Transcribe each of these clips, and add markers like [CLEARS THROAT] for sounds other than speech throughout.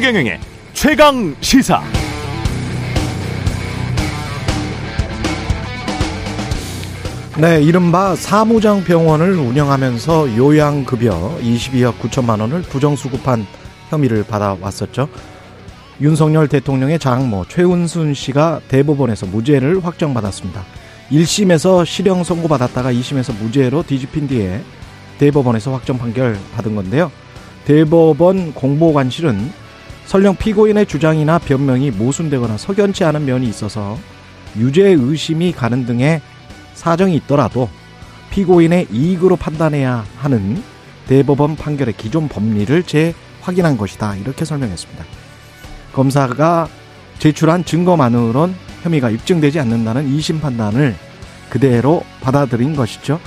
최경영의 최강 시사. 네, 이른바 사무장 병원을 운영하면서 요양급여 22억 9천만 원을 부정수급한 혐의를 받아왔었죠. 윤석열 대통령의 장모 최은순 씨가 대법원에서 무죄를 확정받았습니다. 1심에서 실형 선고받았다가 2심에서 무죄로 뒤집힌 뒤에 대법원에서 확정 판결 받은 건데요. 대법원 공보관실은 설령 피고인의 주장이나 변명이 모순되거나 석연치 않은 면이 있어서 유죄 의심이 가는 등의 사정이 있더라도 피고인의 이익으로 판단해야 하는 대법원 판결의 기존 법리를 재확인한 것이다. 이렇게 설명했습니다. 검사가 제출한 증거만으론 혐의가 입증되지 않는다는 2심 판단을 그대로 받아들인 것이죠.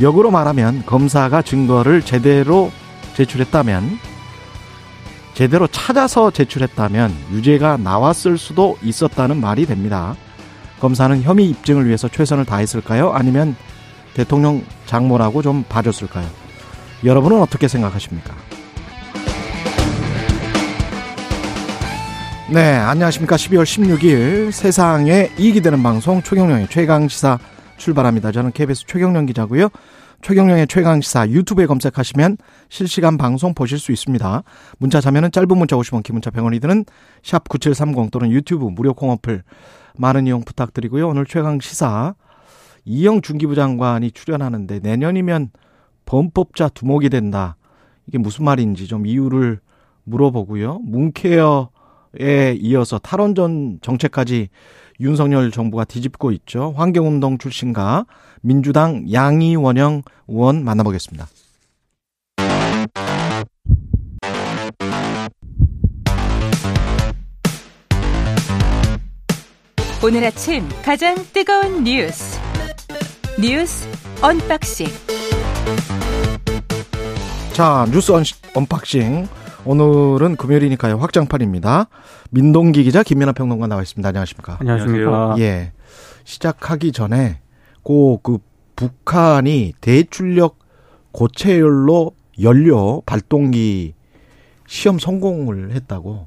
역으로 말하면 검사가 증거를 제대로 제출했다면 제대로 찾아서 제출했다면 유죄가 나왔을 수도 있었다는 말이 됩니다. 검사는 혐의 입증을 위해서 최선을 다했을까요? 아니면 대통령 장모라고 좀 봐줬을까요? 여러분은 어떻게 생각하십니까? 네, 안녕하십니까. 12월 16일 세상에 이익이 되는 방송 최경령의 최강시사 출발합니다. 저는 KBS 최경령 기자고요. 최경령의 최강시사 유튜브에 검색하시면 실시간 방송 보실 수 있습니다. 문자 자면은 짧은 문자 50원, 긴 문자 100원이 드는 샵 9730 또는 유튜브 무료 콩어플 많은 이용 부탁드리고요. 오늘 최강시사 이영 중기부 장관이 출연하는데 내년이면 범법자 두목이 된다. 이게 무슨 말인지 좀 이유를 물어보고요. 문케어에 이어서 탈원전 정책까지 윤석열 정부가 뒤집고 있죠. 환경운동 출신과 민주당 양이원영 의원 만나보겠습니다. 오늘 아침 가장 뜨거운 뉴스 뉴스 언박싱 자 뉴스 언박싱 오늘은 금요일이니까요 확장판입니다. 민동기 기자 김민아 평론가 나와 있습니다. 안녕하십니까? 안녕하십니까? 예 시작하기 전에 꼭 그 북한이 대출력 고체연료 연료 발동기 시험 성공을 했다고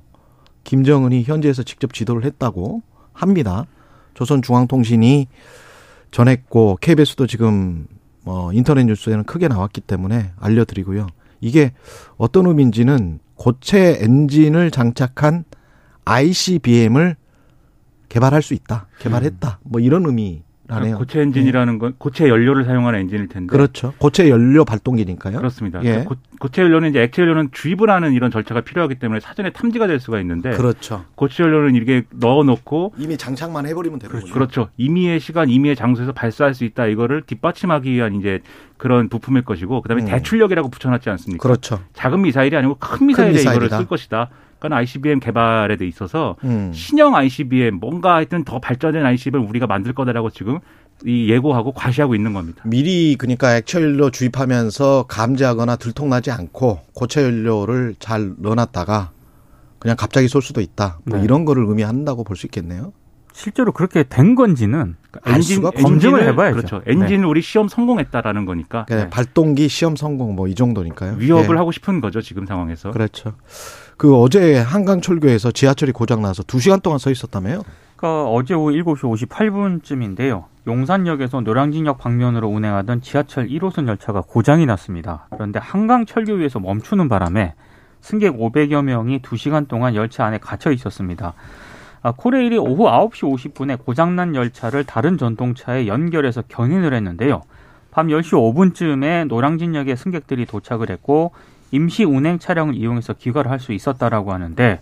김정은이 현지에서 직접 지도를 했다고 합니다. 조선중앙통신이 전했고 KBS도 지금 뭐 인터넷 뉴스에는 크게 나왔기 때문에 알려드리고요. 이게 어떤 의미인지는 고체 엔진을 장착한 ICBM을 개발할 수 있다. 개발했다. 뭐 이런 의미 라네요. 그러니까 고체 엔진이라는 건 고체 연료를 사용하는 엔진일 텐데. 그렇죠. 고체 연료 발동기니까요. 그렇습니다. 예. 고, 체 연료는 이제 액체 연료는 주입을 하는 이런 절차가 필요하기 때문에 사전에 탐지가 될 수가 있는데 그렇죠. 고체 연료는 이렇게 넣어놓고 이미 장착만 해버리면 되거든요. 그렇죠. 임의의 시간, 임의의 장소에서 발사할 수 있다. 이거를 뒷받침하기 위한 이제 그런 부품일 것이고, 그다음에 음. 대출력이라고 붙여놨지 않습니까? 그렇죠. 작은 미사일이 아니고 큰 미사일에 이거를 미사일이다. 쓸 것이다. 그러니까 ICBM 개발에 돼 있어서 음. 신형 ICBM 뭔가 하여튼 더 발전된 ICBM 우리가 만들 거다라고 지금 이 예고하고 과시하고 있는 겁니다. 미리 그러니까 액체 연료 주입하면서 감지하거나 들통나지 않고 고체 연료를 잘 넣어놨다가 그냥 갑자기 쏠 수도 있다. 뭐 네. 이런 거를 의미한다고 볼 수 있겠네요. 실제로 그렇게 된 건지는 알 수가 없죠. 검증을 엔진을- 해봐야죠. 그렇죠. 엔진을 우리 시험 성공했다라는 거니까 그러니까 발동기 시험 성공 뭐 이 정도니까요. 위협을 예. 하고 싶은 거죠 지금 상황에서. 그렇죠. 그 어제 한강철교에서 지하철이 고장 나서 2시간 동안 서 있었다며요? 그러니까 어제 오후 7시 58분쯤인데요. 용산역에서 노량진역 방면으로 운행하던 지하철 1호선 열차가 고장이 났습니다. 그런데 한강철교 위에서 멈추는 바람에 승객 500여 명이 2시간 동안 열차 안에 갇혀 있었습니다. 아, 코레일이 오후 9시 50분에 고장난 열차를 다른 전동차에 연결해서 견인을 했는데요. 밤 10시 5분쯤에 노량진역에 승객들이 도착을 했고 임시 운행 차량을 이용해서 귀가를 할 수 있었다라고 하는데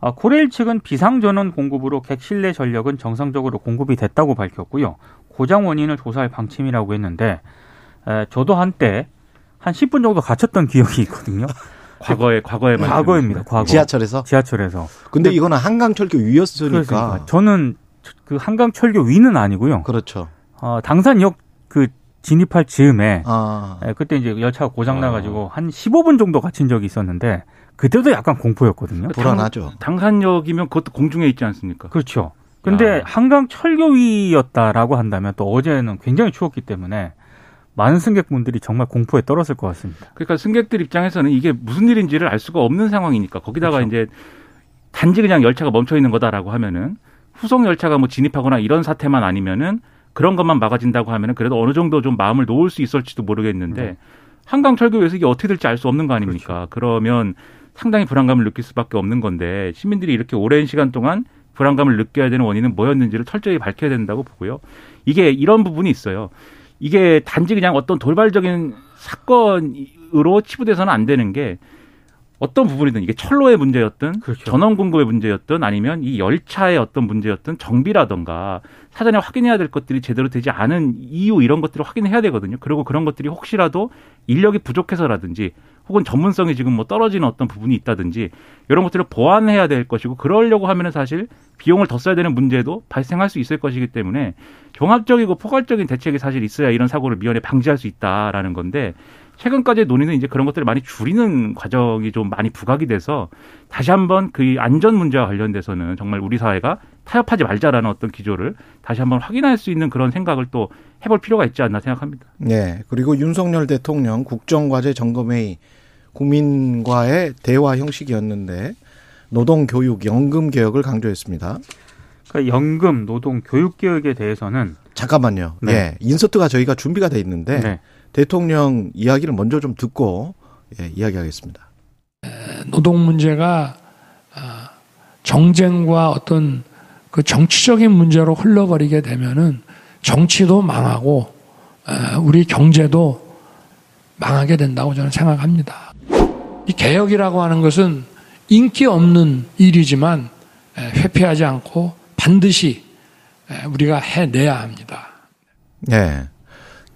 아, 코레일 측은 비상전원 공급으로 객 실내 전력은 정상적으로 공급이 됐다고 밝혔고요. 고장 원인을 조사할 방침이라고 했는데 에, 저도 한때 한 10분 정도 갇혔던 기억이 있거든요. [LAUGHS] 과거에 과거에. 과거입니다. 과거. 지하철에서? 지하철에서. 근데 이거는 한강철교 위였으니까. 그렇습니까? 저는 그 한강철교 위는 아니고요. 그렇죠. 어, 당산역 그 진입할 즈음에 아. 에, 그때 이제 열차가 고장 어. 나가지고 한 15분 정도 갇힌 적이 있었는데 그때도 약간 공포였거든요. 불안하죠. 당 산역이면 그것도 공중에 있지 않습니까? 그렇죠. 근데 야. 한강 철교 위였다라고 한다면 또 어제는 굉장히 추웠기 때문에 많은 승객분들이 정말 공포에 떨었을 것 같습니다. 그러니까 승객들 입장에서는 이게 무슨 일인지를 알 수가 없는 상황이니까 거기다가 그렇죠. 이제 단지 그냥 열차가 멈춰 있는 거다라고 하면은 후속 열차가 뭐 진입하거나 이런 사태만 아니면은 그런 것만 막아진다고 하면은 그래도 어느 정도 좀 마음을 놓을 수 있을지도 모르겠는데 네. 한강 철교에서 이게 어떻게 될지 알 수 없는 거 아닙니까? 그러면 상당히 불안감을 느낄 수밖에 없는 건데 시민들이 이렇게 오랜 시간 동안 불안감을 느껴야 되는 원인은 뭐였는지를 철저히 밝혀야 된다고 보고요. 이게 이런 부분이 있어요. 이게 단지 그냥 어떤 돌발적인 사건으로 치부돼서는 안 되는 게 어떤 부분이든 이게 철로의 문제였든 그렇죠. 전원 공급의 문제였든 아니면 이 열차의 어떤 문제였든 정비라던가 사전에 확인해야 될 것들이 제대로 되지 않은 이유 이런 것들을 확인해야 되거든요. 그리고 그런 것들이 혹시라도 인력이 부족해서라든지 혹은 전문성이 지금 뭐 떨어지는 어떤 부분이 있다든지 이런 것들을 보완해야 될 것이고 그러려고 하면은 사실 비용을 더 써야 되는 문제도 발생할 수 있을 것이기 때문에 종합적이고 포괄적인 대책이 사실 있어야 이런 사고를 미연에 방지할 수 있다라는 건데 최근까지의 논의는 이제 그런 것들을 많이 줄이는 과정이 좀 많이 부각이 돼서 다시 한번 그 안전 문제와 관련돼서는 정말 우리 사회가 타협하지 말자라는 어떤 기조를 다시 한번 확인할 수 있는 그런 생각을 또 해볼 필요가 있지 않나 생각합니다. 네. 그리고 윤석열 대통령 국정과제 점검회의 국민과의 대화 형식이었는데 노동, 교육, 연금 개혁을 강조했습니다. 그러니까 연금, 노동, 교육 개혁에 대해서는 잠깐만요. 네. 예. 인서트가 저희가 준비가 돼 있는데 네. 대통령 이야기를 먼저 좀 듣고 예, 이야기하겠습니다. 노동 문제가 아, 정쟁과 어떤 그 정치적인 문제로 흘러버리게 되면은 정치도 망하고 아, 우리 경제도 망하게 된다고 저는 생각합니다. 이 개혁이라고 하는 것은 인기 없는 일이지만 에, 회피하지 않고 반드시 에, 우리가 해내야 합니다. 네.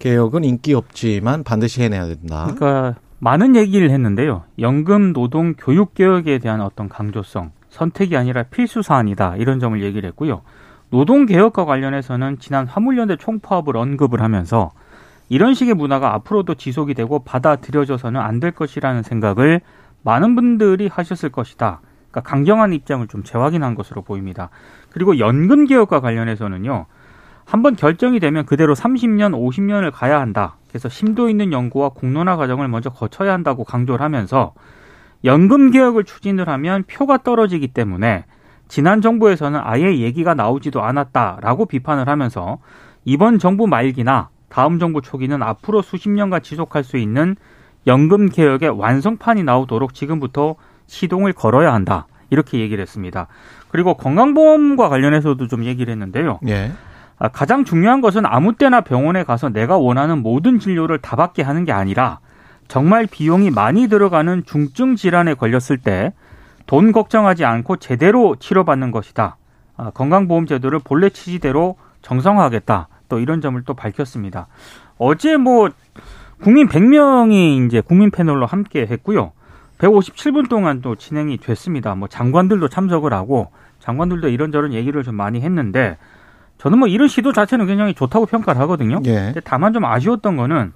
개혁은 인기 없지만 반드시 해내야 된다. 그러니까 많은 얘기를 했는데요. 연금, 노동, 교육 개혁에 대한 어떤 강조성, 선택이 아니라 필수 사안이다 이런 점을 얘기를 했고요. 노동 개혁과 관련해서는 지난 화물연대 총파업을 언급을 하면서 이런 식의 문화가 앞으로도 지속이 되고 받아들여져서는 안 될 것이라는 생각을 많은 분들이 하셨을 것이다. 그러니까 강경한 입장을 좀 재확인한 것으로 보입니다. 그리고 연금 개혁과 관련해서는요. 한번 결정이 되면 그대로 30년, 50년을 가야 한다. 그래서 심도 있는 연구와 공론화 과정을 먼저 거쳐야 한다고 강조를 하면서 연금 개혁을 추진을 하면 표가 떨어지기 때문에 지난 정부에서는 아예 얘기가 나오지도 않았다라고 비판을 하면서 이번 정부 말기나 다음 정부 초기는 앞으로 수십 년간 지속할 수 있는 연금 개혁의 완성판이 나오도록 지금부터 시동을 걸어야 한다. 이렇게 얘기를 했습니다. 그리고 건강보험과 관련해서도 좀 얘기를 했는데요. 예. 아, 가장 중요한 것은 아무 때나 병원에 가서 내가 원하는 모든 진료를 다 받게 하는 게 아니라 정말 비용이 많이 들어가는 중증 질환에 걸렸을 때 돈 걱정하지 않고 제대로 치료받는 것이다. 아, 건강보험 제도를 본래 취지대로 정상화하겠다. 또 이런 점을 또 밝혔습니다. 어제 뭐 국민 100명이 이제 국민 패널로 함께 했고요. 157분 동안 또 진행이 됐습니다. 뭐 장관들도 참석을 하고 장관들도 이런저런 얘기를 좀 많이 했는데 저는 뭐 이런 시도 자체는 굉장히 좋다고 평가를 하거든요. 예. 근데 다만 좀 아쉬웠던 거는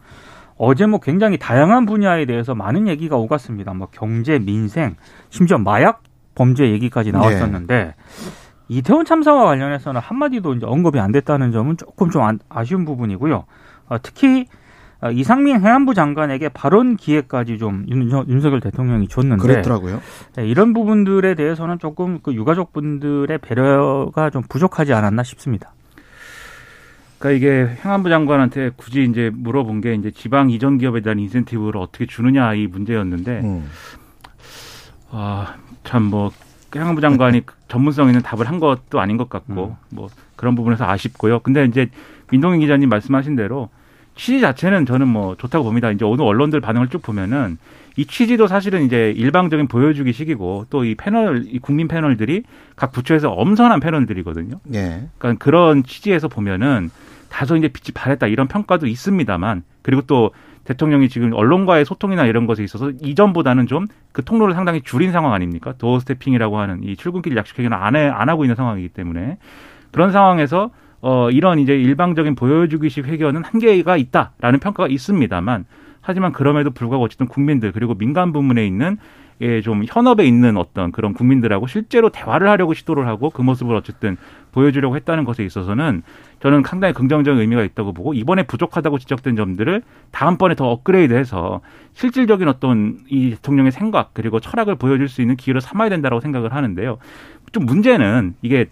어제 뭐 굉장히 다양한 분야에 대해서 많은 얘기가 오갔습니다. 뭐 경제, 민생, 심지어 마약 범죄 얘기까지 나왔었는데 이태원 참사와 관련해서는 한마디도 이제 언급이 안 됐다는 점은 조금 좀 안- 아쉬운 부분이고요. 어, 특히 어, 이상민 해안부 장관에게 발언 기회까지 좀 윤, 윤석열 대통령이 줬는데 그랬더라고요. 네, 이런 부분들에 대해서는 조금 그 유가족분들의 배려가 좀 부족하지 않았나 싶습니다. 그러니까 이게 행안부 장관한테 굳이 이제 물어본 게 이제 지방 이전 기업에 대한 인센티브를 어떻게 주느냐 이 문제였는데 음. 아, 참뭐 행안부 장관이 [LAUGHS] 전문성 있는 답을 한 것도 아닌 것 같고 뭐 그런 부분에서 아쉽고요. 근데 이제 민동희 기자님 말씀하신 대로 취지 자체는 저는 뭐 좋다고 봅니다. 이제 오늘 언론들 반응을 쭉 보면은 이 취지도 사실은 이제 일방적인 보여주기식이고 또 이 패널, 이 국민 패널들이 각 부처에서 엄선한 패널들이거든요. 예. 그러니까 그런 취지에서 보면은 다소 이제 빛이 바랬다 이런 평가도 있습니다만 그리고 또 대통령이 지금 언론과의 소통이나 이런 것에 있어서 이전보다는 좀 그 통로를 상당히 줄인 상황 아닙니까? 도어 스태핑이라고 하는 이 출근길 약식 회견을 안, 해, 안 하고 있는 상황이기 때문에 그런 상황에서 어, 이런 이제 일방적인 보여주기식 회견은 한계가 있다라는 평가가 있습니다만 하지만 그럼에도 불구하고 어쨌든 국민들 그리고 민간 부문에 있는 예, 좀 현업에 있는 어떤 그런 국민들하고 실제로 대화를 하려고 시도를 하고 그 모습을 어쨌든 보여주려고 했다는 것에 있어서는 저는 상당히 긍정적인 의미가 있다고 보고 이번에 부족하다고 지적된 점들을 다음번에 더 업그레이드해서 실질적인 어떤 이 대통령의 생각 그리고 철학을 보여줄 수 있는 기회로 삼아야 된다고 생각을 하는데요. 좀 문제는 이게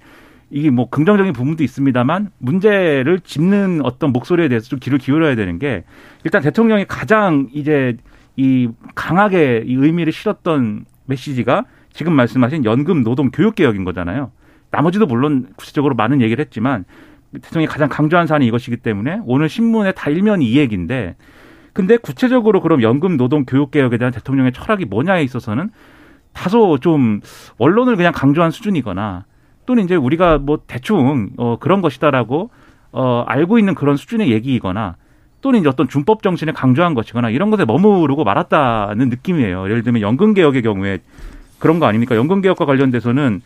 이게 뭐 긍정적인 부분도 있습니다만 문제를 짚는 어떤 목소리에 대해서 좀 귀를 기울여야 되는 게 일단 대통령이 가장 이제 이 강하게 이 의미를 실었던 메시지가 지금 말씀하신 연금 노동 교육 개혁인 거잖아요. 나머지도 물론 구체적으로 많은 얘기를 했지만 대통령이 가장 강조한 사안이 이것이기 때문에 오늘 신문에 다 일면이 이 얘기인데 근데 구체적으로 그럼 연금 노동 교육 개혁에 대한 대통령의 철학이 뭐냐에 있어서는 다소 좀 언론을 그냥 강조한 수준이거나 또는 이제 우리가 뭐 대충 어 그런 것이다라고 어 알고 있는 그런 수준의 얘기이거나 또는 이제 어떤 준법 정신을 강조한 것이거나 이런 것에 머무르고 말았다는 느낌이에요. 예를 들면 연금 개혁의 경우에 그런 거 아닙니까? 연금 개혁과 관련돼서는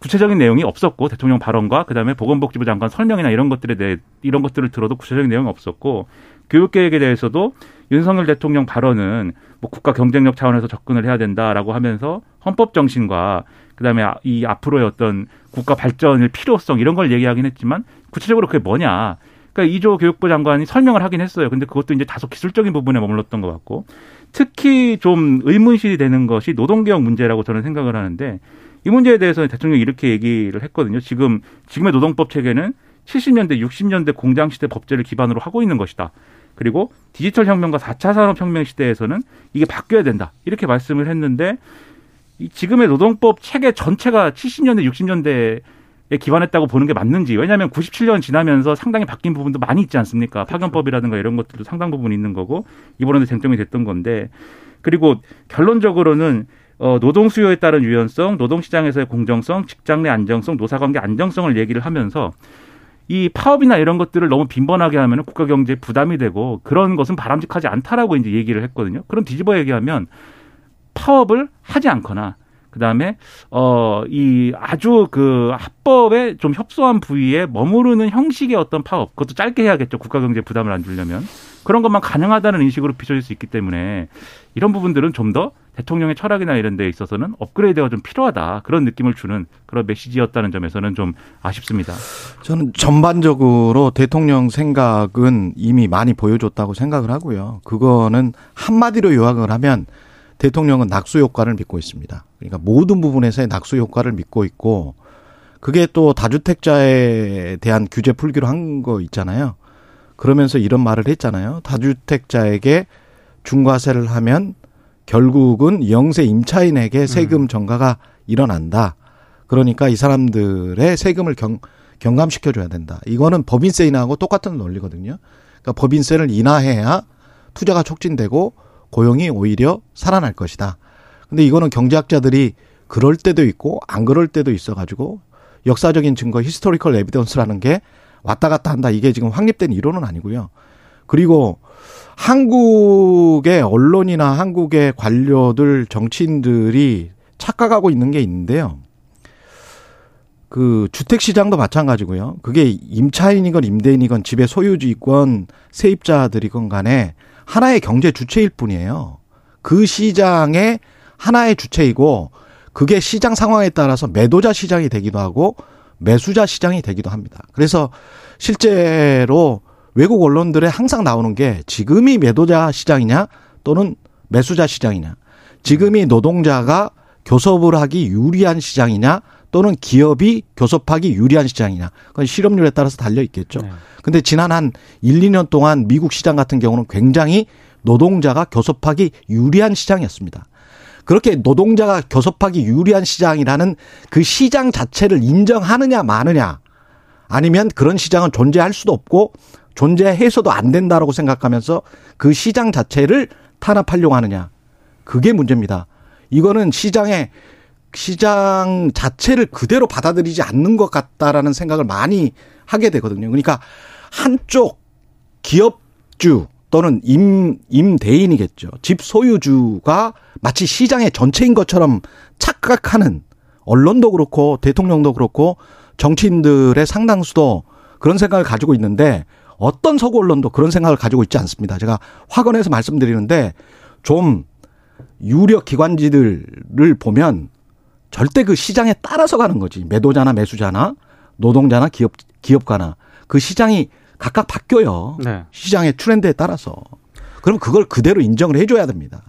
구체적인 내용이 없었고 대통령 발언과 그다음에 보건복지부 장관 설명이나 이런 것들에 대해 이런 것들을 들어도 구체적인 내용이 없었고 교육 계획에 대해서도 윤석열 대통령 발언은 뭐 국가 경쟁력 차원에서 접근을 해야 된다라고 하면서 헌법 정신과 그다음에 이 앞으로의 어떤 국가 발전의 필요성 이런 걸 얘기하긴 했지만 구체적으로 그게 뭐냐. 그러니까 이조 교육부 장관이 설명을 하긴 했어요. 근데 그것도 이제 다소 기술적인 부분에 머물렀던 것 같고 특히 좀 의문실이 되는 것이 노동개혁 문제라고 저는 생각을 하는데 이 문제에 대해서 대통령이 이렇게 얘기를 했거든요. 지금 지금의 노동법 체계는 70년대, 60년대 공장 시대 법제를 기반으로 하고 있는 것이다. 그리고 디지털 혁명과 4차 산업 혁명 시대에서는 이게 바뀌어야 된다. 이렇게 말씀을 했는데 이 지금의 노동법 체계 전체가 70년대, 60년대에 기반했다고 보는 게 맞는지. 왜냐하면 97년 지나면서 상당히 바뀐 부분도 많이 있지 않습니까? 그렇죠. 파견법이라든가 이런 것들도 상당 부분 있는 거고 이번에도 쟁점이 됐던 건데 그리고 결론적으로는 어, 노동 수요에 따른 유연성, 노동 시장에서의 공정성, 직장 내 안정성, 노사관계 안정성을 얘기를 하면서 이 파업이나 이런 것들을 너무 빈번하게 하면 국가 경제에 부담이 되고 그런 것은 바람직하지 않다라고 이제 얘기를 했거든요. 그럼 뒤집어 얘기하면 파업을 하지 않거나 그다음에 어 이 아주 그 합법에 좀 협소한 부위에 머무르는 형식의 어떤 파업 그것도 짧게 해야겠죠 국가 경제 부담을 안 주려면 그런 것만 가능하다는 인식으로 비춰질 수 있기 때문에 이런 부분들은 좀 더 대통령의 철학이나 이런 데 있어서는 업그레이드가 좀 필요하다 그런 느낌을 주는 그런 메시지였다는 점에서는 좀 아쉽습니다. 저는 전반적으로 대통령 생각은 이미 많이 보여줬다고 생각을 하고요. 그거는 한마디로 요약을 하면 대통령은 낙수 효과를 믿고 있습니다. 그러니까 모든 부분에서의 낙수 효과를 믿고 있고 그게 또 다주택자에 대한 규제 풀기로 한 거 있잖아요. 그러면서 이런 말을 했잖아요. 다주택자에게 중과세를 하면 결국은 영세 임차인에게 세금 음. 전가가 일어난다. 그러니까 이 사람들의 세금을 경, 경감시켜줘야 된다. 이거는 법인세 인하하고 똑같은 논리거든요. 그러니까 법인세를 인하해야 투자가 촉진되고 고용이 오히려 살아날 것이다. 근데 이거는 경제학자들이 그럴 때도 있고 안 그럴 때도 있어 가지고 역사적인 증거 historical evidence라는 게 왔다 갔다 한다. 이게 지금 확립된 이론은 아니고요. 그리고 한국의 언론이나 한국의 관료들 정치인들이 착각하고 있는 게 있는데요. 그 주택 시장도 마찬가지고요. 그게 임차인이건 임대인이건 집의 소유주이건 세입자들이건 간에 하나의 경제 주체일 뿐이에요. 그 시장의 하나의 주체이고 그게 시장 상황에 따라서 매도자 시장이 되기도 하고 매수자 시장이 되기도 합니다. 그래서 실제로 외국 언론들에 항상 나오는 게 지금이 매도자 시장이냐 또는 매수자 시장이냐 지금이 노동자가 교섭을 하기 유리한 시장이냐 또는 기업이 교섭하기 유리한 시장이냐 그건 실업률에 따라서 달려 있겠죠. 네. 근데 지난 한 1, 2년 동안 미국 시장 같은 경우는 굉장히 노동자가 교섭하기 유리한 시장이었습니다. 그렇게 노동자가 교섭하기 유리한 시장이라는 그 시장 자체를 인정하느냐 마느냐 아니면 그런 시장은 존재할 수도 없고 존재해서도 안 된다라고 생각하면서 그 시장 자체를 탄압하려고 하느냐. 그게 문제입니다. 이거는 시장의 시장 자체를 그대로 받아들이지 않는 것 같다라는 생각을 많이 하게 되거든요. 그러니까 한쪽 기업주 또는 임, 임대인이겠죠. 집 소유주가 마치 시장의 전체인 것처럼 착각하는 언론도 그렇고 대통령도 그렇고 정치인들의 상당수도 그런 생각을 가지고 있는데 어떤 서구 언론도 그런 생각을 가지고 있지 않습니다. 제가 확언해서 말씀드리는데 좀 유력 기관지들을 보면 절대 그 시장에 따라서 가는 거지. 매도자나 매수자나 노동자나 기업 기업가나 그 시장이 각각 바뀌어요. 네. 시장의 트렌드에 따라서. 그럼 그걸 그대로 인정을 해줘야 됩니다.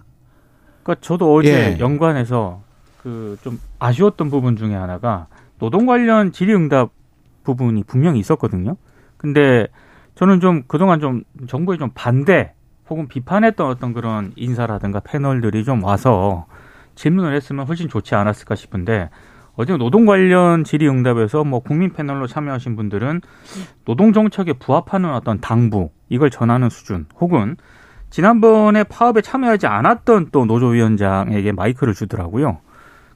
그러니까 저도 어제 예. 연관해서 그 좀 아쉬웠던 부분 중에 하나가 노동 관련 질의응답 부분이 분명히 있었거든요. 근데 저는 좀 그동안 좀 정부에 좀 반대 혹은 비판했던 어떤 그런 인사라든가 패널들이 좀 와서 질문을 했으면 훨씬 좋지 않았을까 싶은데 어제 노동 관련 질의응답에서 뭐 국민 패널로 참여하신 분들은 노동 정책에 부합하는 어떤 당부 이걸 전하는 수준 혹은 지난번에 파업에 참여하지 않았던 또 노조위원장에게 마이크를 주더라고요.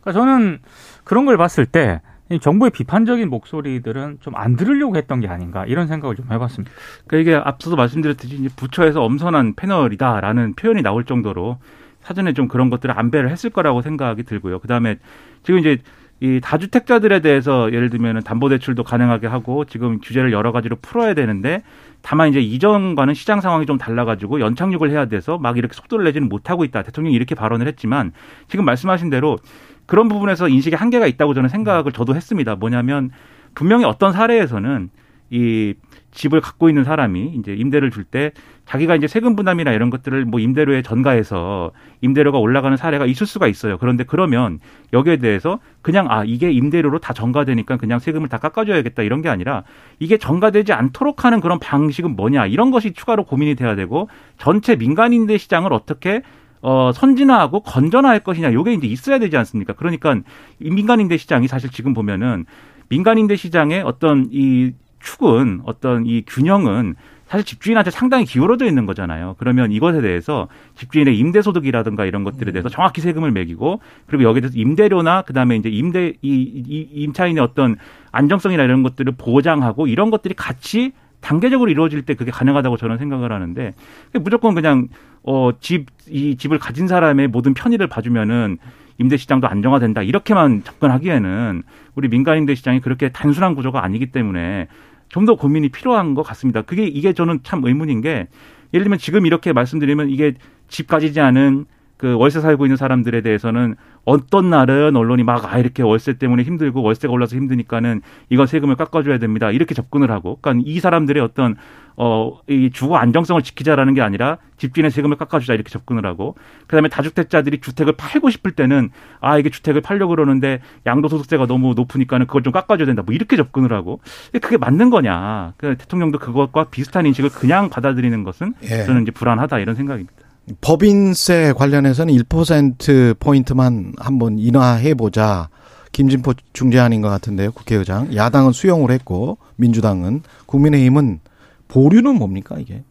그러니까 저는 그런 걸 봤을 때 정부의 비판적인 목소리들은 좀 안 들으려고 했던 게 아닌가 이런 생각을 좀 해봤습니다. 그러니까 이게 앞서도 말씀드렸듯이 부처에서 엄선한 패널이다라는 표현이 나올 정도로 사전에 좀 그런 것들을 안배를 했을 거라고 생각이 들고요. 그다음에 지금 이제 이 다주택자들에 대해서 예를 들면 담보대출도 가능하게 하고 지금 규제를 여러 가지로 풀어야 되는데 다만 이제 이전과는 시장 상황이 좀 달라가지고 연착륙을 해야 돼서 막 이렇게 속도를 내지는 못하고 있다. 대통령이 이렇게 발언을 했지만 지금 말씀하신 대로 그런 부분에서 인식에 한계가 있다고 저는 생각을 저도 했습니다. 뭐냐면 분명히 어떤 사례에서는 이 집을 갖고 있는 사람이 이제 임대를 줄 때 자기가 이제 세금 부담이나 이런 것들을 뭐 임대료에 전가해서 임대료가 올라가는 사례가 있을 수가 있어요. 그런데 그러면 여기에 대해서 그냥 아 이게 임대료로 다 전가되니까 그냥 세금을 다 깎아줘야겠다 이런 게 아니라 이게 전가되지 않도록 하는 그런 방식은 뭐냐 이런 것이 추가로 고민이 돼야 되고 전체 민간임대 시장을 어떻게 어, 선진화하고 건전화할 것이냐, 요게 이제 있어야 되지 않습니까? 그러니까 이 민간임대 시장이 사실 지금 보면은 민간임대 시장의 어떤 이 축은 어떤 이 균형은 사실 집주인한테 상당히 기울어져 있는 거잖아요. 그러면 이것에 대해서 집주인의 임대소득이라든가 이런 것들에 대해서 정확히 세금을 매기고 그리고 여기에 대해서 임대료나 그다음에 이제 임대 이, 이 임차인의 어떤 안정성이나 이런 것들을 보장하고 이런 것들이 같이 단계적으로 이루어질 때 그게 가능하다고 저는 생각을 하는데 무조건 그냥 어 집 이 집을 가진 사람의 모든 편의를 봐주면은 임대 시장도 안정화된다 이렇게만 접근하기에는 우리 민간 임대 시장이 그렇게 단순한 구조가 아니기 때문에 좀 더 고민이 필요한 것 같습니다. 그게 이게 저는 참 의문인 게 예를 들면 지금 이렇게 말씀드리면 이게 집 가지지 않은 그 월세 살고 있는 사람들에 대해서는 어떤 날은 언론이 막 아 이렇게 월세 때문에 힘들고 월세가 올라서 힘드니까는 이건 세금을 깎아줘야 됩니다 이렇게 접근을 하고 그러니까 이 사람들의 어떤 어이 주거 안정성을 지키자라는 게 아니라 집주인의 세금을 깎아주자 이렇게 접근을 하고 그다음에 다주택자들이 주택을 팔고 싶을 때는 아 이게 주택을 팔려고 그러는데 양도소득세가 너무 높으니까는 그걸 좀 깎아줘야 된다 뭐 이렇게 접근을 하고 그게 맞는 거냐 그 대통령도 그것과 비슷한 인식을 그냥 받아들이는 것은 예. 저는 이제 불안하다 이런 생각입니다. 법인세 관련해서는 1% 포인트만 한번 인하해 보자. 김진포 중재안인 것 같은데요, 국회의장. 야당은 수용을 했고 민주당은 국민의힘은 보류는 뭡니까 이게?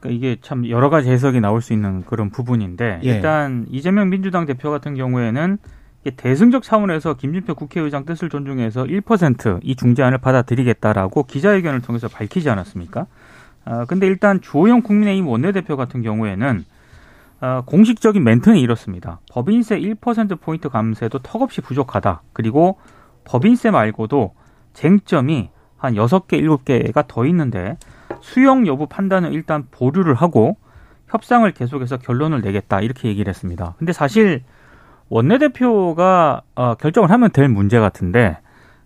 그러니까 이게 참 여러 가지 해석이 나올 수 있는 그런 부분인데 예. 일단 이재명 민주당 대표 같은 경우에는 대승적 차원에서 김진표 국회의장 뜻을 존중해서 1%이 중재안을 받아들이겠다라고 기자회견을 통해서 밝히지 않았습니까? 아, 근데 일단 주호영 국민의힘 원내대표 같은 경우에는 아, 공식적인 멘트는 이렇습니다. 법인세 1%포인트 감세도 턱없이 부족하다. 그리고 법인세 말고도 쟁점이 한 6개, 7개가 더 있는데 수용 여부 판단은 일단 보류를 하고 협상을 계속해서 결론을 내겠다. 이렇게 얘기를 했습니다. 근데 사실 원내대표가 어, 결정을 하면 될 문제 같은데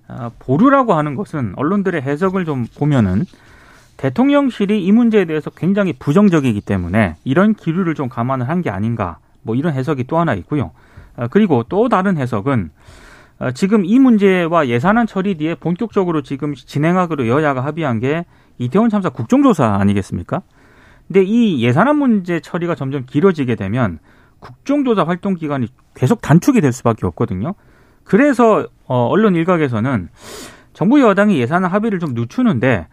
어, 보류라고 하는 것은 언론들의 해석을 좀 보면은 대통령실이 이 문제에 대해서 굉장히 부정적이기 때문에 이런 기류를 좀 감안을 한 게 아닌가 뭐 이런 해석이 또 하나 있고요. 어, 그리고 또 다른 해석은 어, 지금 이 문제와 예산안 처리 뒤에 본격적으로 지금 진행하기로 여야가 합의한 게 이태원 참사 국정조사 아니겠습니까? 근데 이 예산안 문제 처리가 점점 길어지게 되면 국정조사 활동 기간이 계속 단축이 될 수밖에 없거든요. 그래서 어, 언론 일각에서는 정부 여당이 예산안 합의를 좀 늦추는데